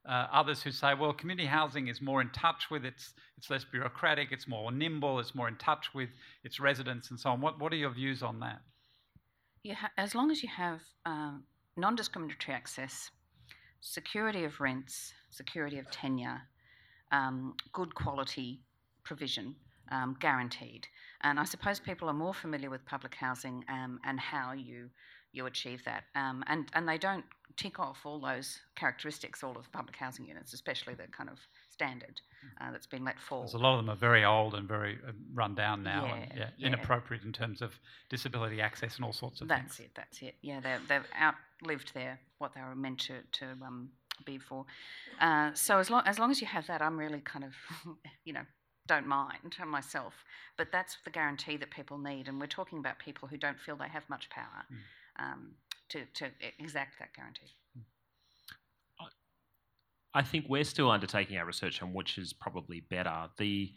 S3: Uh, others who say, well, community housing is more in touch with its, it's less bureaucratic, it's more nimble, it's more in touch with its residents and so on. What, what are your views on that?
S5: Ha- as long as you have uh, non discriminatory access, security of rents, security of tenure, um, good quality provision, um, guaranteed. And I suppose people are more familiar with public housing um, and how you you achieve that. Um, and, and they don't tick off all those characteristics, all of the public housing units, especially the kind of standard uh, that's been let fall.
S3: Because a lot of them are very old and very uh, run down now,
S5: Yeah,
S3: and yeah,
S5: yeah.
S3: inappropriate in terms of disability access and all sorts of
S5: That's
S3: things.
S5: it, that's it. Yeah, they've, they've outlived there, what they were meant to, to um, be for. Uh, so as long, as long as you have that, I'm really kind of, [laughs] you know, don't mind myself. But that's the guarantee that people need. And we're talking about people who don't feel they have much power um, to, to exact that guarantee.
S6: I think we're still undertaking our research on which is probably better. The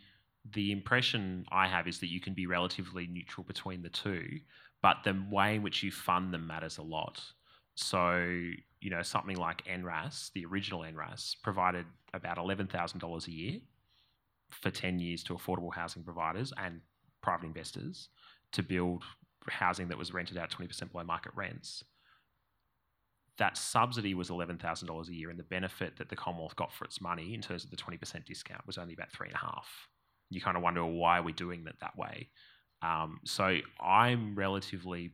S6: the impression I have is that you can be relatively neutral between the two, but the way in which you fund them matters a lot. So, you know, something like NRAS, the original NRAS, provided about $11,000 a year for 10 years to affordable housing providers and private investors to build housing that was rented out 20% below market rents that subsidy was $11,000 a year, and the benefit that the Commonwealth got for its money in terms of the 20% discount was only about three and a half. You kind of wonder well, why are we doing that that way? Um, so I'm relatively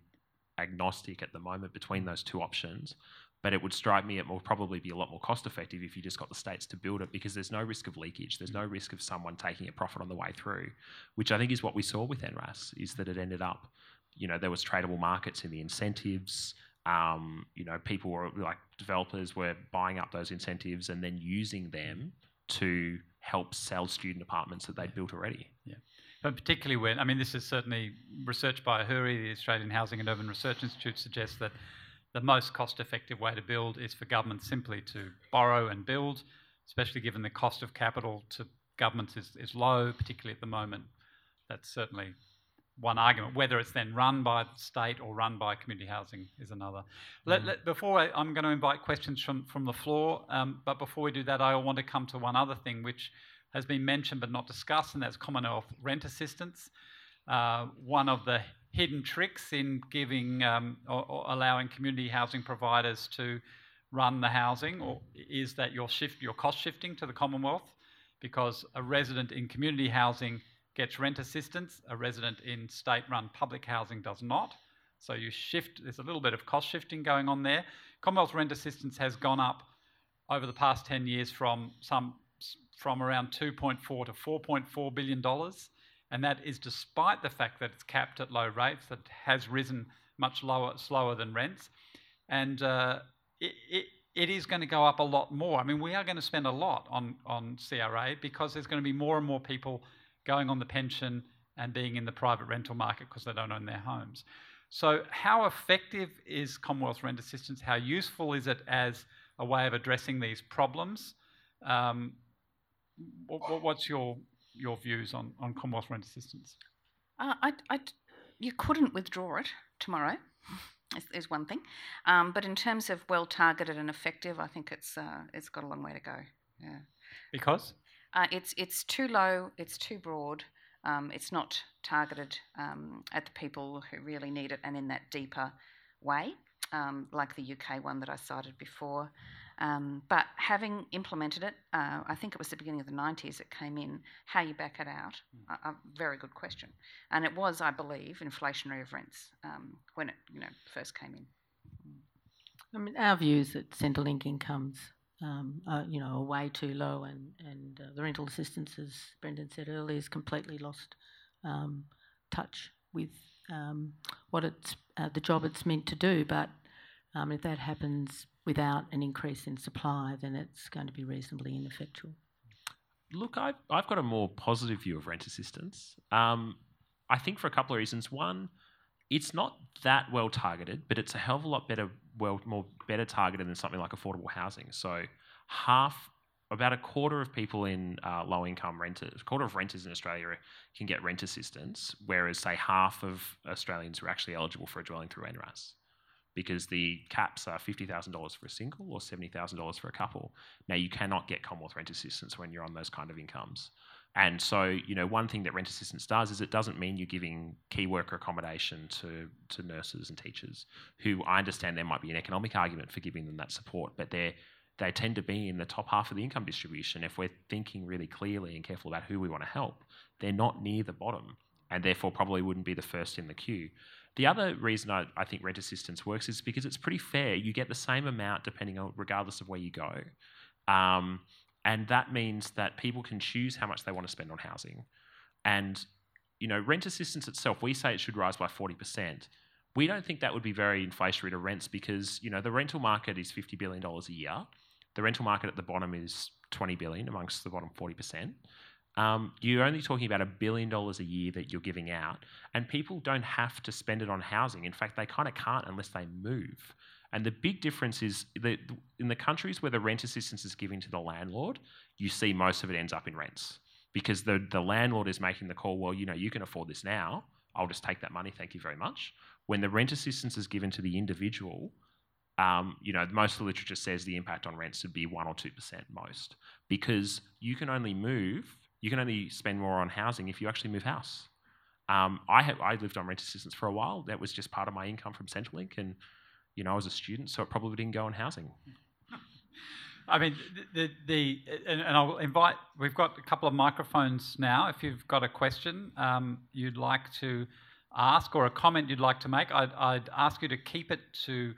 S6: agnostic at the moment between those two options, but it would strike me it will probably be a lot more cost effective if you just got the states to build it because there's no risk of leakage. There's no risk of someone taking a profit on the way through, which I think is what we saw with NRAS, is that it ended up, you know, there was tradable markets in the incentives. Um, you know, people were like developers were buying up those incentives and then using them to help sell student apartments that they'd built already.
S3: But particularly when, I mean, this is certainly research by AHURI, the Australian Housing and Urban Research Institute, suggests that the most cost effective way to build is for governments simply to borrow and build, especially given the cost of capital to governments is, is low, particularly at the moment. That's certainly one argument. Whether it's then run by the state or run by community housing is another. Let, let, before I, I'm going to invite questions from, from the floor, um, but before we do that, I want to come to one other thing which has been mentioned but not discussed, and that's Commonwealth rent assistance. Uh, one of the hidden tricks in giving um, or, or allowing community housing providers to run the housing or is that you're shift you're cost shifting to the Commonwealth because a resident in community housing gets rent assistance, a resident in state-run public housing does not. So you shift. There's a little bit of cost shifting going on there. Commonwealth rent assistance has gone up over the past 10 years from some from around 2.4 to 4.4 billion dollars, and that is despite the fact that it's capped at low rates, that has risen much lower, slower than rents, and uh, it, it, it is going to go up a lot more. I mean, we are going to spend a lot on on CRA because there's going to be more and more people going on the pension and being in the private rental market because they don't own their homes. So, how effective is Commonwealth rent assistance? How useful is it as a way of addressing these problems? Um, what, what's your your views on, on Commonwealth rent assistance?
S5: Uh, I, I, you couldn't withdraw it tomorrow. Is, is one thing, um, but in terms of well targeted and effective, I think it's uh, it's got a long way to go. Yeah.
S3: Because
S5: Uh, it's it's too low. It's too broad. Um, it's not targeted um, at the people who really need it, and in that deeper way, um, like the UK one that I cited before. Um, but having implemented it, uh, I think it was the beginning of the 90s it came in. How you back it out? A, a very good question, and it was, I believe, inflationary of rents um, when it you know first came in.
S4: I mean, our view is that Centrelink incomes, um, are, you know, are way too low, and and uh, the rental assistance, as Brendan said earlier, has completely lost um, touch with um, what it's uh, the job it's meant to do. But um, if that happens without an increase in supply, then it's going to be reasonably ineffectual.
S6: Look, I've, I've got a more positive view of rent assistance. Um, I think for a couple of reasons. One, it's not that well targeted, but it's a hell of a lot better, well, more better targeted than something like affordable housing. So half, about a quarter of people in uh, low income renters, a quarter of renters in Australia can get rent assistance, whereas say half of Australians are actually eligible for a dwelling through NRAS because the caps are $50,000 for a single or $70,000 for a couple. Now, you cannot get Commonwealth rent assistance when you're on those kind of incomes. And so, you know, one thing that rent assistance does is it doesn't mean you're giving key worker accommodation to, to nurses and teachers, who I understand there might be an economic argument for giving them that support, but they they tend to be in the top half of the income distribution. If we're thinking really clearly and careful about who we want to help, they're not near the bottom, and therefore probably wouldn't be the first in the queue. The other reason I, I think rent assistance works is because it's pretty fair. You get the same amount depending on regardless of where you go. Um, and that means that people can choose how much they want to spend on housing. And you know, rent assistance itself, we say it should rise by 40%. We don't think that would be very inflationary to rents because, you know, the rental market is $50 billion a year. The rental market at the bottom is 20 billion amongst the bottom 40% um, you're only talking about a billion dollars a year that you're giving out, and people don't have to spend it on housing. In fact, they kind of can't unless they move. And the big difference is that in the countries where the rent assistance is given to the landlord, you see most of it ends up in rents because the, the landlord is making the call, well, you know, you can afford this now. I'll just take that money, thank you very much. When the rent assistance is given to the individual, um, you know, most of the literature says the impact on rents would be 1% or 2% most because you can only move you can only spend more on housing if you actually move house. Um, I have I lived on rent assistance for a while. That was just part of my income from Centrelink, and you know I was a student, so it probably didn't go on housing. [laughs]
S3: I mean, the, the, and, and, I'll invite. We've got a couple of microphones now. If you've got a question um, you'd like to ask or a comment you'd like to make, I'd, I'd ask you to keep it to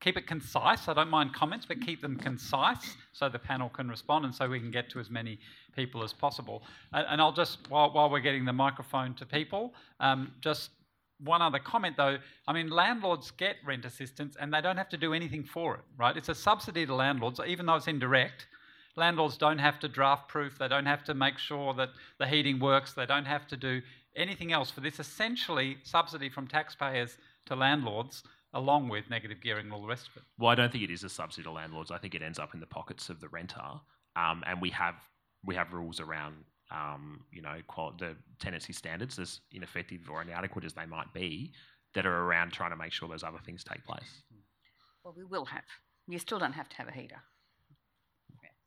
S3: keep it concise. I don't mind comments, but keep them concise so the panel can respond and so we can get to as many people as possible. And, and I'll just, while, while we're getting the microphone to people, um, just one other comment though. I mean, landlords get rent assistance and they don't have to do anything for it, right? It's a subsidy to landlords, even though it's indirect. Landlords don't have to draft proof, they don't have to make sure that the heating works, they don't have to do anything else for this essentially subsidy from taxpayers to landlords along with negative gearing and all the rest of it.
S6: Well, I don't think it is a subsidy to landlords. I think it ends up in the pockets of the renter, um, and we have we have rules around um, you know quali- the tenancy standards, as ineffective or inadequate as they might be, that are around trying to make sure those other things take place.
S5: Well, we will have. You still don't have to have a heater.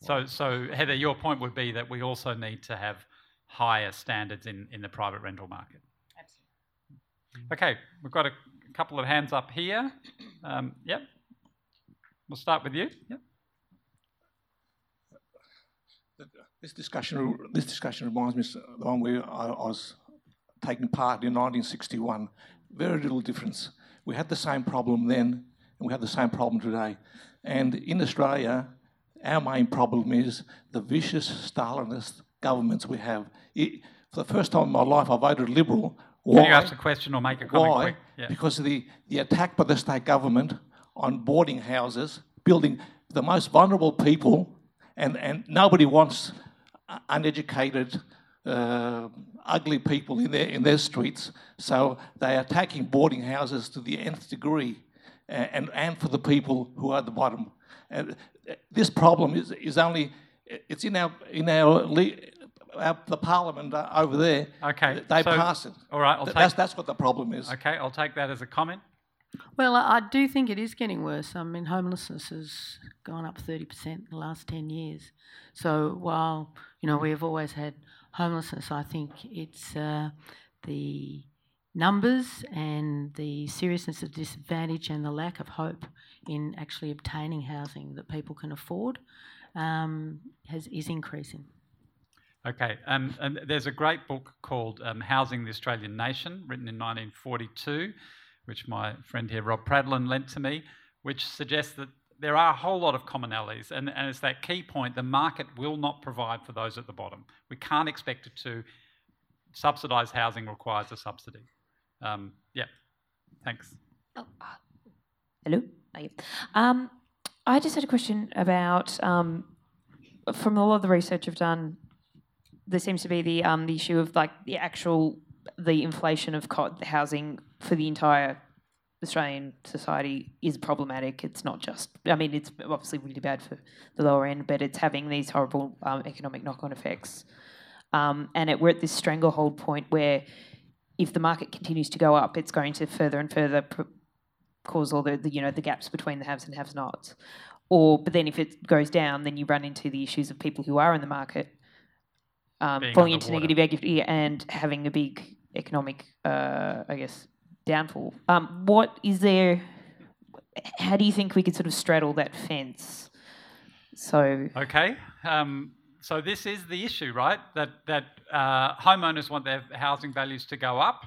S3: So, so Heather, your point would be that we also need to have higher standards in, in the private rental market.
S5: Absolutely.
S3: Okay, we've got a couple of hands up here. Um, yep. We'll start with you. Yep.
S7: This discussion, this discussion reminds me of the one where I, I was taking part in 1961. Very little difference. We had the same problem then, and we have the same problem today. And in Australia, our main problem is the vicious Stalinist governments we have. It, for the first time in my life, I voted Liberal.
S3: Why? Can you ask a question or make a comment
S7: Why?
S3: quick? Yeah.
S7: Because of the, the attack by the state government on boarding houses, building the most vulnerable people, and, and nobody wants uneducated, uh, ugly people in their, in their streets. So they're attacking boarding houses to the nth degree, and, and for the people who are at the bottom. And this problem is, is only, it's in our, in our, our the parliament uh, over there.
S3: Okay.
S7: They
S3: so,
S7: pass it.
S3: All right. I'll take,
S7: that's, that's what the problem is.
S3: Okay, I'll take that as a comment.
S4: Well, I do think it is getting worse. I mean, homelessness has gone up 30% in the last 10 years. So while, you know, we have always had homelessness, I think it's uh, the numbers and the seriousness of disadvantage and the lack of hope in actually obtaining housing that people can afford um, has, is increasing.
S3: Okay, um, and there's a great book called um, Housing the Australian Nation, written in 1942 which my friend here, Rob Pradlin, lent to me, which suggests that there are a whole lot of commonalities. And, and it's that key point the market will not provide for those at the bottom. We can't expect it to. Subsidised housing requires a subsidy. Um, yeah, thanks.
S8: Oh, uh, hello. Um, I just had a question about um, from a lot of the research I've done. There seems to be the um, the issue of like the actual the inflation of co- housing for the entire Australian society is problematic. It's not just, I mean, it's obviously really bad for the lower end, but it's having these horrible um, economic knock on effects. Um, and it, we're at this stranglehold point where if the market continues to go up, it's going to further and further pr- cause all the, the, you know the gaps between the haves and have nots. Or but then if it goes down, then you run into the issues of people who are in the market um, falling into negative equity and having a big economic, uh, I guess, downfall. Um, what is there? How do you think we could sort of straddle that fence? So
S3: okay, um, so this is the issue, right? That that uh, homeowners want their housing values to go up,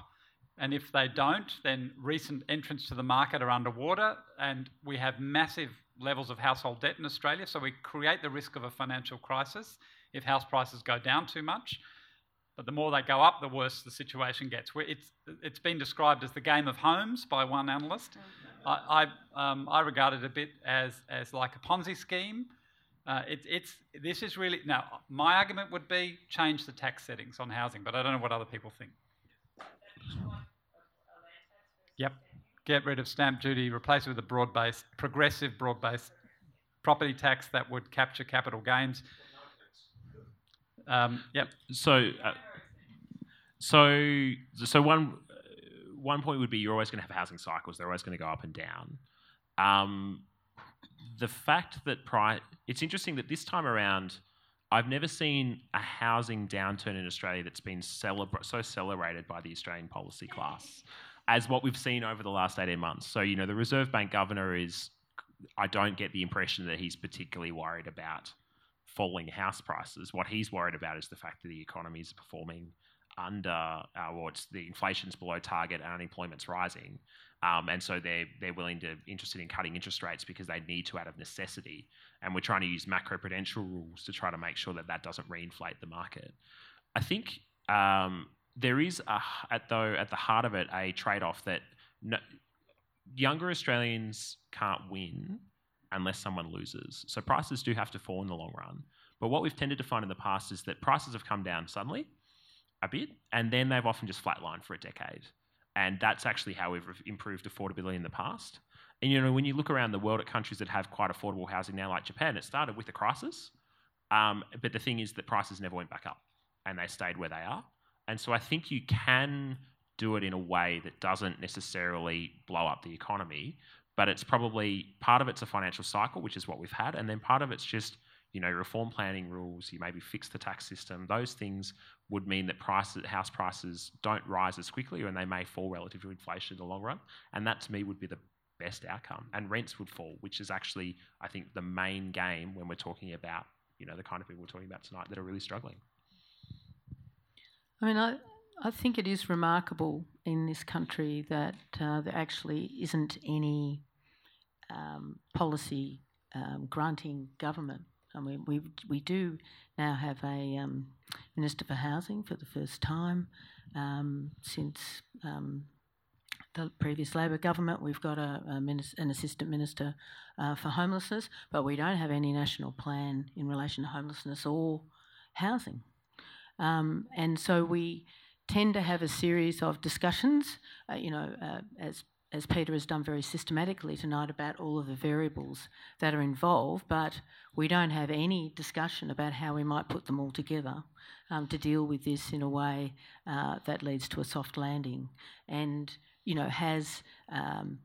S3: and if they don't, then recent entrants to the market are underwater, and we have massive levels of household debt in Australia. So we create the risk of a financial crisis if house prices go down too much. But the more they go up, the worse the situation gets. It's, it's been described as the game of homes by one analyst. I, I, um, I regard it a bit as, as like a Ponzi scheme. Uh, it, it's, this is really, now, my argument would be change the tax settings on housing, but I don't know what other people think. Yep. Get rid of stamp duty, replace it with a broad based, progressive broad based property tax that would capture capital gains. Um, yep.
S6: So, uh, so, so one one point would be you're always going to have housing cycles. They're always going to go up and down. Um, the fact that price, it's interesting that this time around, I've never seen a housing downturn in Australia that's been celebra- so celebrated by the Australian policy class as what we've seen over the last 18 months. So, you know, the Reserve Bank governor is, I don't get the impression that he's particularly worried about falling house prices. What he's worried about is the fact that the economy is performing under, uh, or it's the inflation's below target and unemployment's rising. Um, and so they're they're willing to interested in cutting interest rates because they need to out of necessity. And we're trying to use macroprudential rules to try to make sure that that doesn't reinflate the market. I think um, there is a, at though at the heart of it a trade-off that no, younger Australians can't win unless someone loses. So prices do have to fall in the long run. But what we've tended to find in the past is that prices have come down suddenly a bit, and then they've often just flatlined for a decade. And that's actually how we've improved affordability in the past. And you know, when you look around the world at countries that have quite affordable housing now, like Japan, it started with a crisis. Um, but the thing is that prices never went back up, and they stayed where they are. And so I think you can do it in a way that doesn't necessarily blow up the economy, but it's probably part of it's a financial cycle, which is what we've had, and then part of it's just you know reform planning rules. You maybe fix the tax system. Those things would mean that prices, house prices don't rise as quickly, and they may fall relative to inflation in the long run. And that to me would be the best outcome. And rents would fall, which is actually I think the main game when we're talking about you know the kind of people we're talking about tonight that are really struggling.
S4: I mean, I, I think it is remarkable in this country that uh, there actually isn't any um, policy um, granting government. I mean, we we do now have a um, minister for housing for the first time um, since um, the previous Labor government. We've got a, a minister, an assistant minister uh, for homelessness, but we don't have any national plan in relation to homelessness or housing. Um, and so we tend to have a series of discussions, uh, you know, uh, as as Peter has done very systematically tonight about all of the variables that are involved, but we don't have any discussion about how we might put them all together um, to deal with this in a way uh, that leads to a soft landing. And, you know, has um,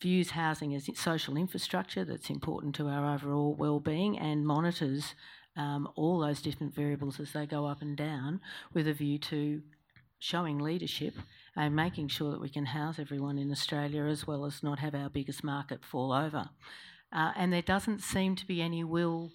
S4: views housing as social infrastructure that's important to our overall well-being and monitors um, all those different variables as they go up and down with a view to showing leadership and making sure that we can house everyone in Australia as well as not have our biggest market fall over. Uh, and there doesn't seem to be any will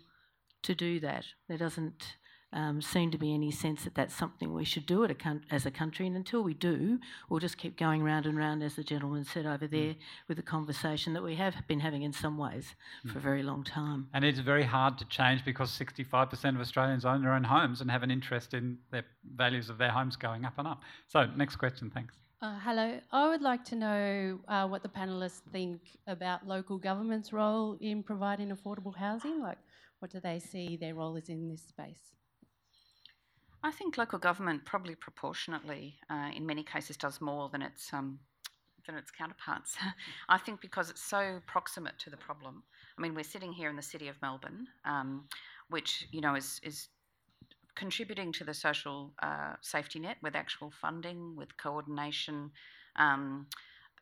S4: to do that. There doesn't um, seem to be any sense that that's something we should do a as a country. And until we do, we'll just keep going round and round, as the gentleman said over there, mm. with the conversation that we have been having in some ways mm. for a very long time.
S3: And it's very hard to change because 65% of Australians own their own homes and have an interest in the values of their homes going up and up. So, next question, thanks.
S9: Uh, hello. I would like to know uh, what the panelists think about local government's role in providing affordable housing. Like, what do they see their role is in this space?
S5: I think local government probably proportionately, uh, in many cases, does more than its um, than its counterparts. [laughs] I think because it's so proximate to the problem. I mean, we're sitting here in the city of Melbourne, um, which you know is is contributing to the social uh, safety net with actual funding, with coordination. Um,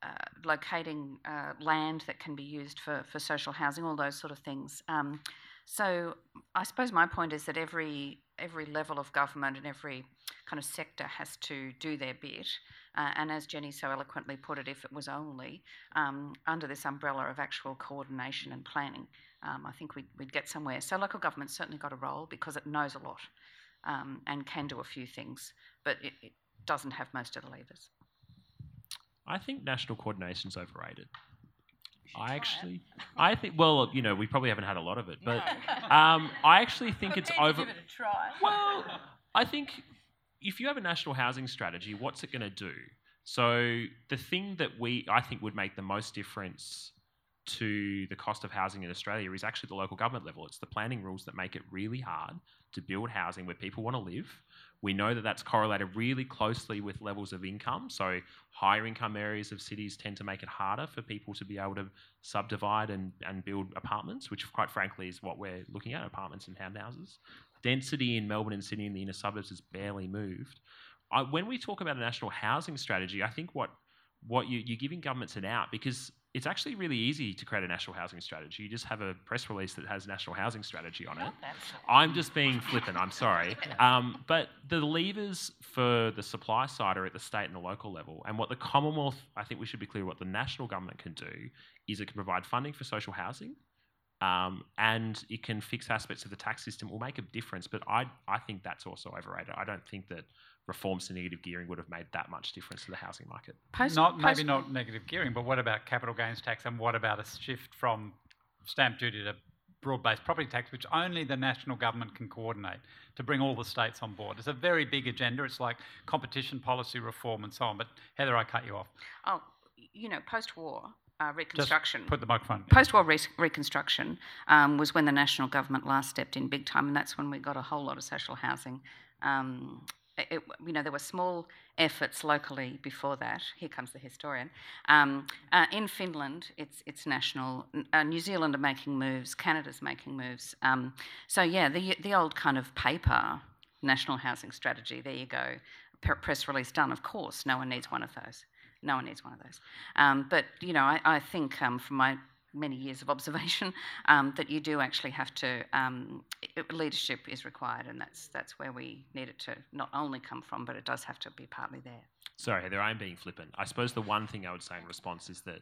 S5: uh, locating uh, land that can be used for, for social housing, all those sort of things. Um, so I suppose my point is that every every level of government and every kind of sector has to do their bit. Uh, and as Jenny so eloquently put it, if it was only um, under this umbrella of actual coordination and planning, um, I think we'd, we'd, get somewhere. So local government's certainly got a role because it knows a lot um, and can do a few things, but it, it doesn't have most of the levers.
S6: I think national coordination is overrated. I actually, I think. Well, you know, we probably haven't had a lot of it, but [laughs] um, I actually [laughs] think it's over.
S10: it.
S6: Well, [laughs] I think if you have a national housing strategy, what's it going to do? So the thing that we, I think, would make the most difference to the cost of housing in Australia is actually the local government level. It's the planning rules that make it really hard to build housing where people want to live. We know that that's correlated really closely with levels of income. So, higher income areas of cities tend to make it harder for people to be able to subdivide and, and build apartments, which, quite frankly, is what we're looking at apartments and townhouses. Density in Melbourne and Sydney in the inner suburbs has barely moved. I, when we talk about a national housing strategy, I think what what you, you're giving governments an out because it's actually really easy to create a national housing strategy. You just have a press release that has national housing strategy on it. I'm just being flippant, I'm sorry. [laughs] Um, but the levers for the supply side are at the state and the local level. And what the Commonwealth, I think we should be clear what the national government can do is it can provide funding for social housing. Um, and it can fix aspects of the tax system. Will make a difference, but I I think that's also overrated. I don't think that reforms to negative gearing would have made that much difference to the housing market.
S3: Post, not post maybe not negative gearing, but what about capital gains tax and what about a shift from stamp duty to broad-based property tax, which only the national government can coordinate to bring all the states on board. It's a very big agenda. It's like competition policy reform and so on. But Heather, I cut you off.
S5: Oh, you know, post-war, uh, reconstruction.
S3: Just put the microphone.
S5: Post-war re- reconstruction um, was when the national government last stepped in big time, and that's when we got a whole lot of social housing. Um, it, you know, there were small efforts locally before that. Here comes the historian. Um, uh, in Finland, it's it's national. Uh, New Zealand are making moves. Canada's making moves. Um, so yeah, the the old kind of paper national housing strategy. There you go. Press release done. Of course, no one needs one of those. No one needs one of those. Um, but you know, I, I think um, from my many years of observation [laughs] um, that you do actually have to um, leadership is required, and that's that's where we need it to not only come from, but it does have to be partly there.
S6: Sorry, Heather, I'm being flippant. I suppose the one thing I would say in response is that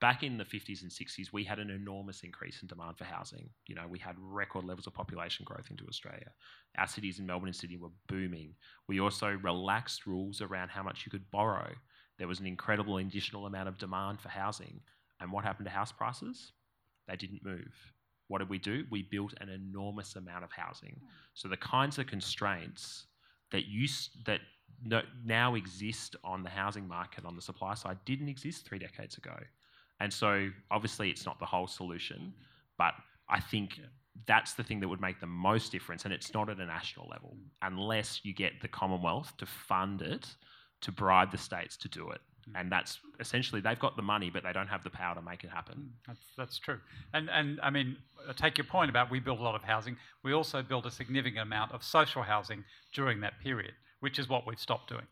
S6: back in the 50s and 60s, we had an enormous increase in demand for housing. You know, we had record levels of population growth into Australia. Our cities in Melbourne and Sydney were booming. We also relaxed rules around how much you could borrow. There was an incredible additional amount of demand for housing. And what happened to house prices? They didn't move. What did we do? We built an enormous amount of housing. So the kinds of constraints that used that now exist on the housing market on the supply side didn't exist three decades ago. And so obviously it's not the whole solution, but I think yeah. that's the thing that would make the most difference. And it's not at a national level unless you get the Commonwealth to fund it to bribe the states to do it. Mm. And that's essentially they've got the money, but they don't have the power to make it happen. Mm,
S3: that's, that's true. And, and I mean, I take your point about we build a lot of housing. We also built a significant amount of social housing during that period, which is what we've stopped doing.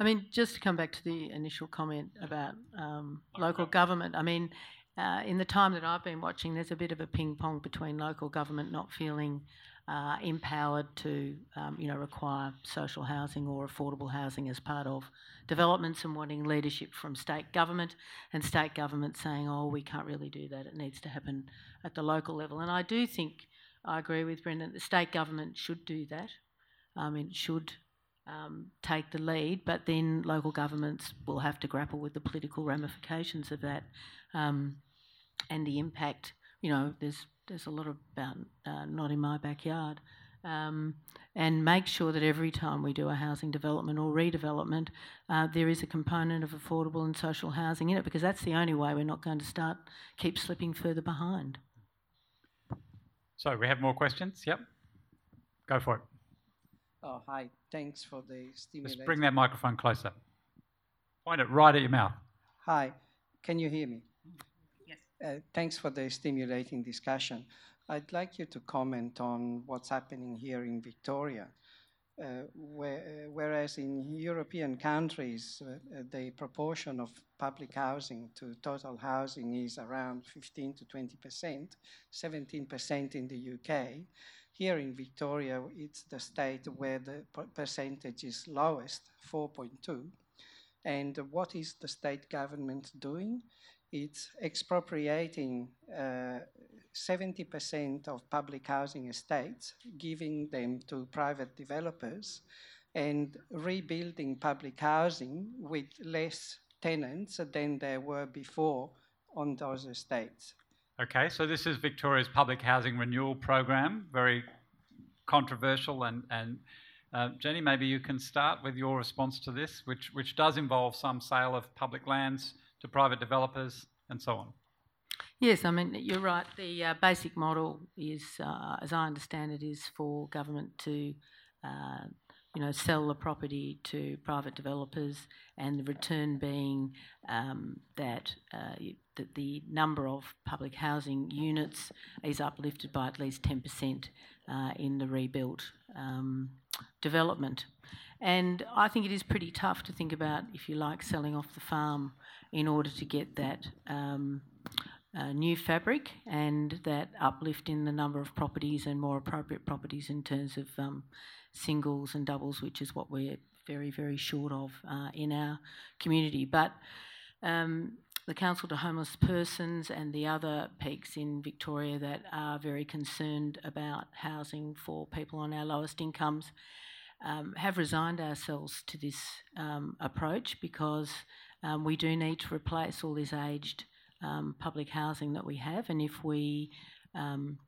S4: I mean, just to come back to the initial comment about um, local government, I mean, uh, in the time that I've been watching, there's a bit of a ping pong between local government not feeling uh, empowered to, um, you know, require social housing or affordable housing as part of developments and wanting leadership from state government, and state government saying, "Oh, we can't really do that. It needs to happen at the local level." And I do think I agree with Brendan. The state government should do that. I mean, should um, take the lead, but then local governments will have to grapple with the political ramifications of that um, and the impact. You know, there's there's a lot about uh, not in my backyard Um, and make sure that every time we do a housing development or redevelopment, uh, there is a component of affordable and social housing in it because that's the only way we're not going to start keep slipping further behind.
S3: So we have more questions. Yep, go for it.
S10: Oh, hi. Thanks for the stimulation.
S3: Just bring that microphone closer. Point it right at your mouth.
S10: Hi. Can you hear me? Uh, thanks for the stimulating discussion. I'd like you to comment on what's happening here in Victoria. Uh, where, uh, whereas in European countries, uh, the proportion of public housing to total housing is around 15 to 20 percent, 17 percent in the UK. Here in Victoria, it's the state where the percentage is lowest, 4.2. And what is the state government doing? It's expropriating 70% uh, of public housing estates, giving them to private developers, and rebuilding public housing with less tenants than there were before on those estates.
S3: Okay, so this is Victoria's public housing renewal program, very controversial. And, and uh, Jenny, maybe you can start with your response to this, which, which does involve some sale of public lands to private developers and so on.
S4: Yes, I mean, you're right. The uh, basic model is, uh, as I understand it, is for government to uh, you know, sell the property to private developers, and the return being um, that, uh, that the number of public housing units is uplifted by at least 10% uh, in the rebuilt um, development. And I think it is pretty tough to think about, if you like, selling off the farm in order to get that um, uh, new fabric and that uplift in the number of properties and more appropriate properties in terms of um, singles and doubles, which is what we're very, very short of uh, in our community. But um, the Council to Homeless Persons and the other peaks in Victoria that are very concerned about housing for people on our lowest incomes um, have resigned ourselves to this um, approach because um, we do need to replace all this aged um, public housing that we have, and if we um,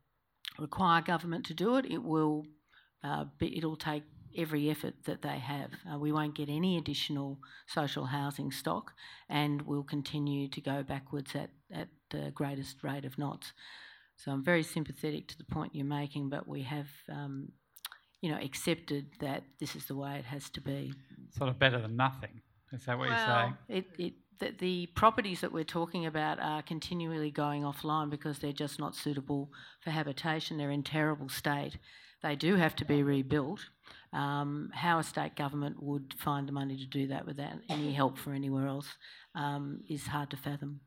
S4: require government to do it, it will uh, be, it'll take every effort that they have. Uh, we won't get any additional social housing stock, and we'll continue to go backwards at, at the greatest rate of knots. So I'm very sympathetic to the point you're making, but we have, um, you know, accepted that this is the way it has to be.
S3: Sort of better than nothing. Is that what
S4: well,
S3: you're saying?
S4: It, it, the, the properties that we're talking about are continually going offline because they're just not suitable for habitation. They're in terrible state. They do have to be rebuilt. Um, how a state government would find the money to do that without any help from anywhere else um, is hard to fathom.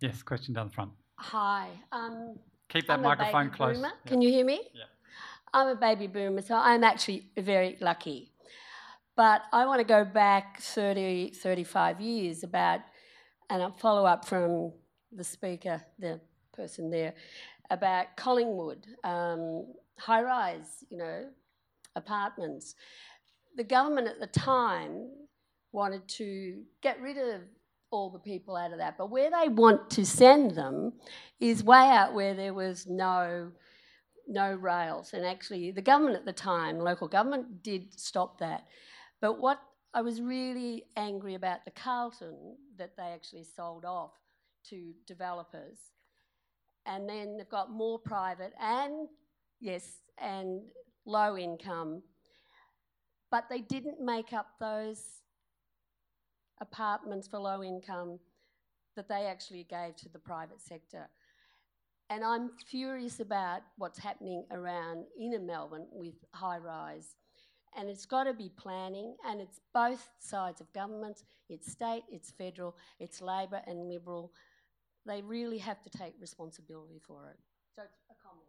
S3: Yes, question down the front.
S11: Hi. Um,
S3: Keep that
S11: I'm
S3: microphone close.
S11: Yeah. Can you hear me?
S3: Yeah.
S11: I'm a baby boomer, so I'm actually very lucky. But I want to go back 30, 35 years about, and a follow up from the speaker, the person there, about Collingwood, um, high rise, you know, apartments. The government at the time wanted to get rid of all the people out of that, but where they want to send them is way out where there was no no rails. And actually, the government at the time, local government, did stop that. But what I was really angry about the Carlton that they actually sold off to developers. And then they've got more private and, yes, and low income. But they didn't make up those apartments for low income that they actually gave to the private sector. And I'm furious about what's happening around inner Melbourne with high rise. And it's got to be planning, and it's both sides of government it's state, it's federal, it's Labor and Liberal. They really have to take responsibility for it. So it's a comment.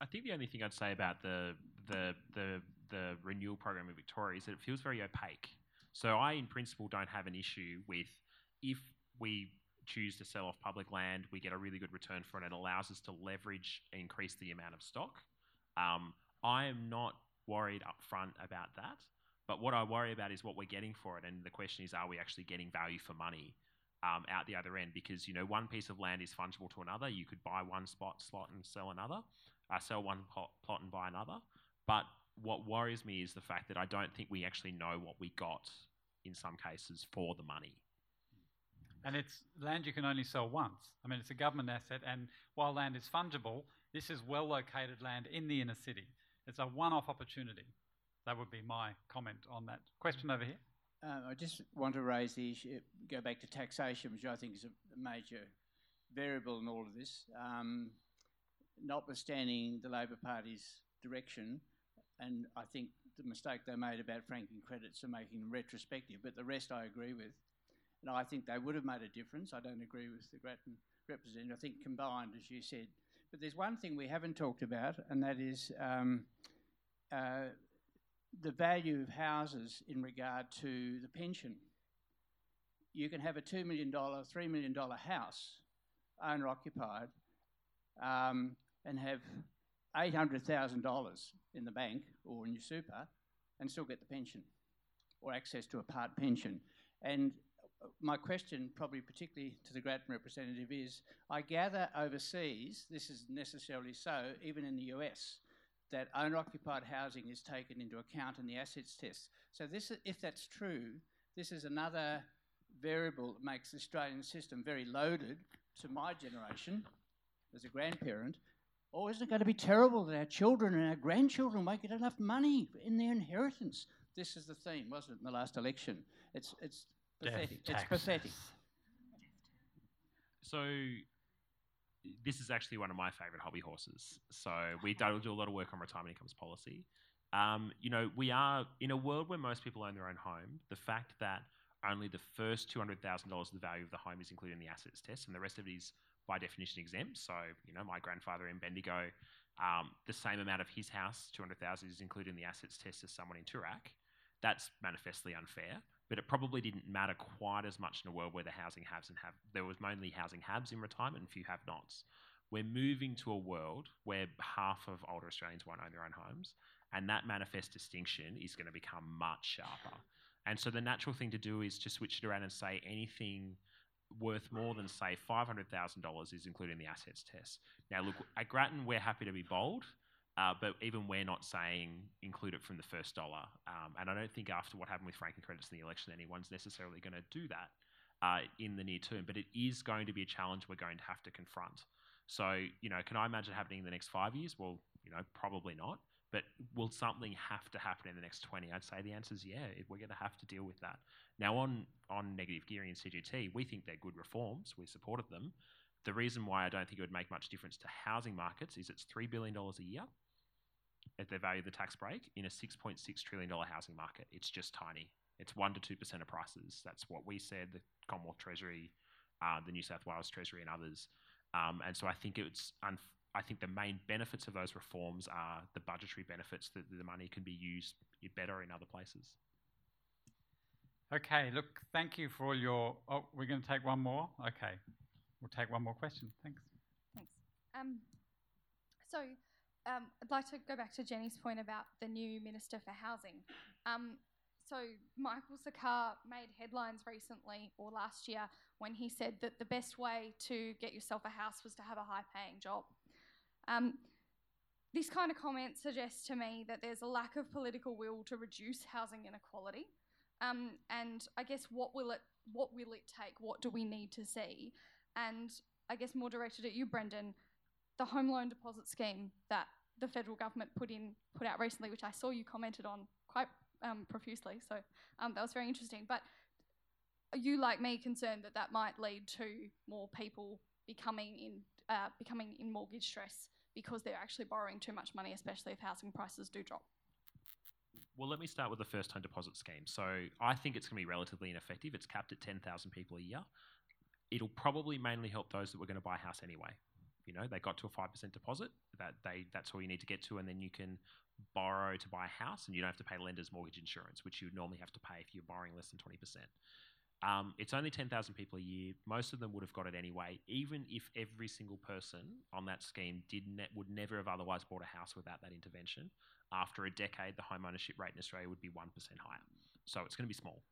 S6: I think the only thing I'd say about the the the the renewal program in Victoria is that it feels very opaque. So I, in principle, don't have an issue with if we choose to sell off public land, we get a really good return for it, and it allows us to leverage and increase the amount of stock. Um, I am not worried up front about that, but what I worry about is what we're getting for it, and the question is, are we actually getting value for money? Um, out the other end because you know one piece of land is fungible to another. You could buy one spot slot and sell another, uh, sell one plot, plot and buy another. But what worries me is the fact that I don't think we actually know what we got in some cases for the money.
S3: And it's land you can only sell once. I mean, it's a government asset, and while land is fungible, this is well located land in the inner city. It's a one off opportunity. That would be my comment on that. Question over here.
S12: Uh, I just want to raise the issue, go back to taxation, which I think is a major variable in all of this. Um, notwithstanding the Labor Party's direction, and I think the mistake they made about franking credits and making them retrospective, but the rest I agree with. And I think they would have made a difference. I don't agree with the Grattan representative. I think combined, as you said. But there's one thing we haven't talked about, and that is um, uh, the value of houses in regard to the pension. You can have a $2 million, $3 million house, owner occupied, um, and have $800,000 in the bank or in your super and still get the pension or access to a part pension. And my question, probably particularly to the Grattan representative, is I gather overseas, this is necessarily so, even in the US, that owner occupied housing is taken into account in the assets test. So, this, if that's true, this is another variable that makes the Australian system very loaded to my generation as a grandparent. Or isn't it going to be terrible that our children and our grandchildren won't get enough money in their inheritance? This is the theme, wasn't it, in the last election? It's, it's pathetic. It's pathetic.
S6: So this is actually one of my favourite hobby horses. So we do, do a lot of work on retirement incomes policy. Um, you know, we are in a world where most people own their own home. The fact that only the first two hundred thousand dollars of the value of the home is included in the assets test, and the rest of it is by definition exempt. So, you know, my grandfather in Bendigo, um, the same amount of his house, two hundred thousand, is included in the assets test as someone in Toorak. That's manifestly unfair but it probably didn't matter quite as much in a world where the housing haves and have there was mainly housing haves in retirement and few have nots. We're moving to a world where half of older Australians won't own their own homes, and that manifest distinction is going to become much sharper. And so the natural thing to do is to switch it around and say anything worth more than say five hundred thousand dollars is included in the assets test. Now, look, at Grattan, we're happy to be bold. Uh, but even we're not saying include it from the first dollar. Um, and I don't think after what happened with franking credits in the election, anyone's necessarily going to do that uh, in the near term. But it is going to be a challenge we're going to have to confront. So, you know, can I imagine happening in the next five years? Well, you know, probably not. But will something have to happen in the next 20? I'd say the answer is yeah, we're going to have to deal with that. Now, on, on negative gearing and CGT, we think they're good reforms. We supported them. The reason why I don't think it would make much difference to housing markets is it's $3 billion a year at the value of the tax break in a $6.6 trillion housing market. It's just tiny. It's 1% to 2% of prices. That's what we said, the Commonwealth Treasury, uh, the New South Wales Treasury, and others. Um, and so I think it's I think the main benefits of those reforms are the budgetary benefits that the money can be used better in other places.
S3: Okay, look, thank you for all your. Oh, we're going to take one more. Okay, we'll take one more question. Thanks.
S13: Thanks. Um, so um, I'd like to go back to Jenny's point about the new Minister for Housing. Um, so, Michael Sukkar made headlines recently or last year when he said that the best way to get yourself a house was to have a high paying job. Um, this kind of comment suggests to me that there's a lack of political will to reduce housing inequality. Um, and I guess what will it what will it take? What do we need to see? And I guess more directed at you, Brendan, the home loan deposit scheme that the federal government put in put out recently, which I saw you commented on quite um, profusely. So um, that was very interesting. But are you, like me, concerned that that might lead to more people becoming in uh, becoming in mortgage stress because they're actually borrowing too much money, especially if housing prices do drop?
S6: Well, let me start with the first home deposit scheme. So I think it's going to be relatively ineffective. It's capped at 10,000 people a year. It'll probably mainly help those that were going to buy a house anyway you know they got to a five percent deposit that they that's all you need to get to, and then you can borrow to buy a house, and you don't have to pay lender's mortgage insurance, which you would normally have to pay if you're borrowing less than twenty percent. Um, it's only 10,000 people a year. Most of them would have got it anyway, even if every single person on that scheme did ne- would never have otherwise bought a house without that intervention. After a decade, the home ownership rate in Australia would be 1% higher. So it's going to be small.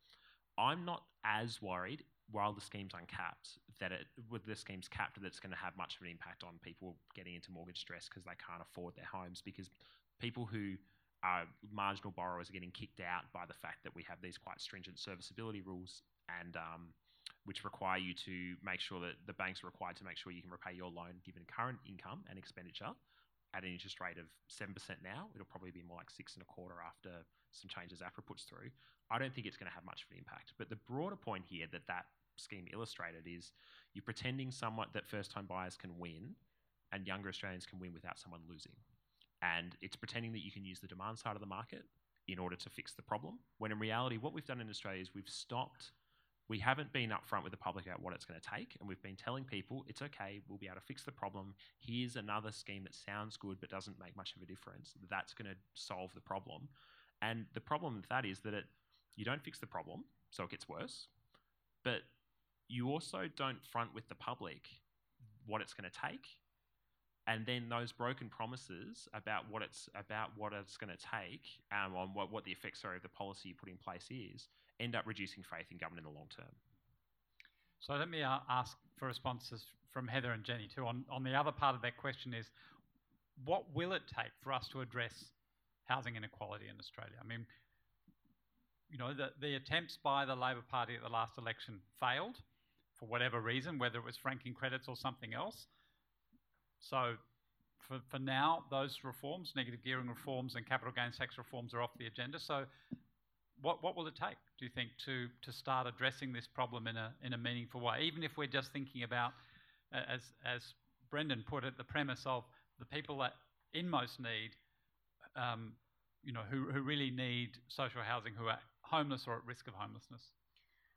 S6: I'm not as worried while the scheme's uncapped, that it with the scheme's capped, that it's going to have much of an impact on people getting into mortgage stress because they can't afford their homes because people who are marginal borrowers are getting kicked out by the fact that we have these quite stringent serviceability rules and um, which require you to make sure that the banks are required to make sure you can repay your loan given current income and expenditure at an interest rate of 7% now. It'll probably be more like six and a quarter after some changes APRA puts through. I don't think it's going to have much of an impact. But the broader point here that that scheme illustrated is you're pretending somewhat that first time buyers can win and younger Australians can win without someone losing. And it's pretending that you can use the demand side of the market in order to fix the problem, when in reality, what we've done in Australia is we've stopped we haven't been upfront with the public about what it's going to take, and we've been telling people it's okay, we'll be able to fix the problem. Here's another scheme that sounds good but doesn't make much of a difference. That's going to solve the problem. And the problem with that is that it, you don't fix the problem, so it gets worse, but you also don't front with the public what it's going to take. And then those broken promises about what it's about what it's going to take, um, on what, what the effects are of the policy you put in place is, end up reducing faith in government in the long term.
S3: So let me uh, ask for responses from Heather and Jenny too. On, on the other part of that question is, what will it take for us to address housing inequality in Australia? I mean, you know, the, the attempts by the Labor Party at the last election failed for whatever reason, whether it was franking credits or something else. So for, for now, those reforms, negative gearing reforms and capital gains tax reforms are off the agenda. So what, what will it take, do you think, to, to start addressing this problem in a, in a meaningful way? Even if we're just thinking about, as, as Brendan put it, the premise of the people that in most need, um, you know, who, who really need social housing, who are homeless or at risk of homelessness?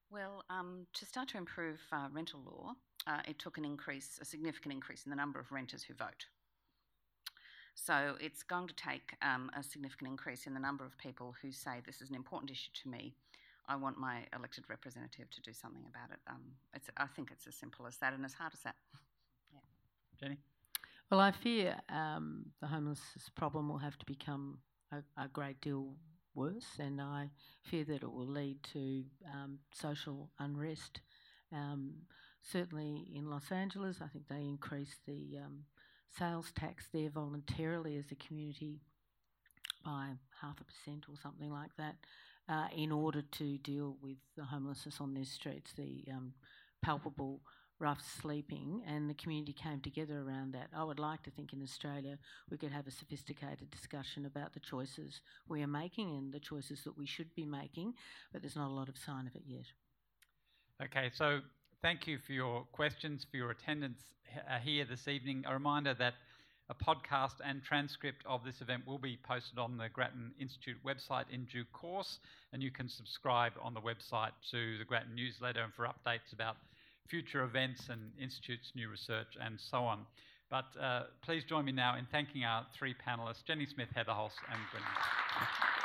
S5: Well, um, to start to improve uh, rental law, uh, it took an increase, a significant increase in the number of renters who vote. So it's going to take um, a significant increase in the number of people who say this is an important issue to me. I want my elected representative to do something about it. Um, I think it's as simple as that and as hard as that. [laughs]
S3: Yeah. Jenny?
S4: Well, I fear um, the homelessness problem will have to become a, a, great deal worse, and I fear that it will lead to um, social unrest. Um, certainly in Los Angeles, I think they increased the um, sales tax there voluntarily as a community by half a percent or something like that uh, in order to deal with the homelessness on their streets, the um, palpable rough sleeping, and the community came together around that. I would like to think in Australia we could have a sophisticated discussion about the choices we are making and the choices that we should be making, but there's not a lot of sign of it yet.
S3: Okay, so thank you for your questions, for your attendance uh, here this evening. A reminder that a podcast and transcript of this event will be posted on the Grattan Institute website in due course, and you can subscribe on the website to the Grattan newsletter and for updates about future events and Institute's new research and so on. But uh, please join me now in thanking our three panellists, Jenny Smith, Heather Holst and.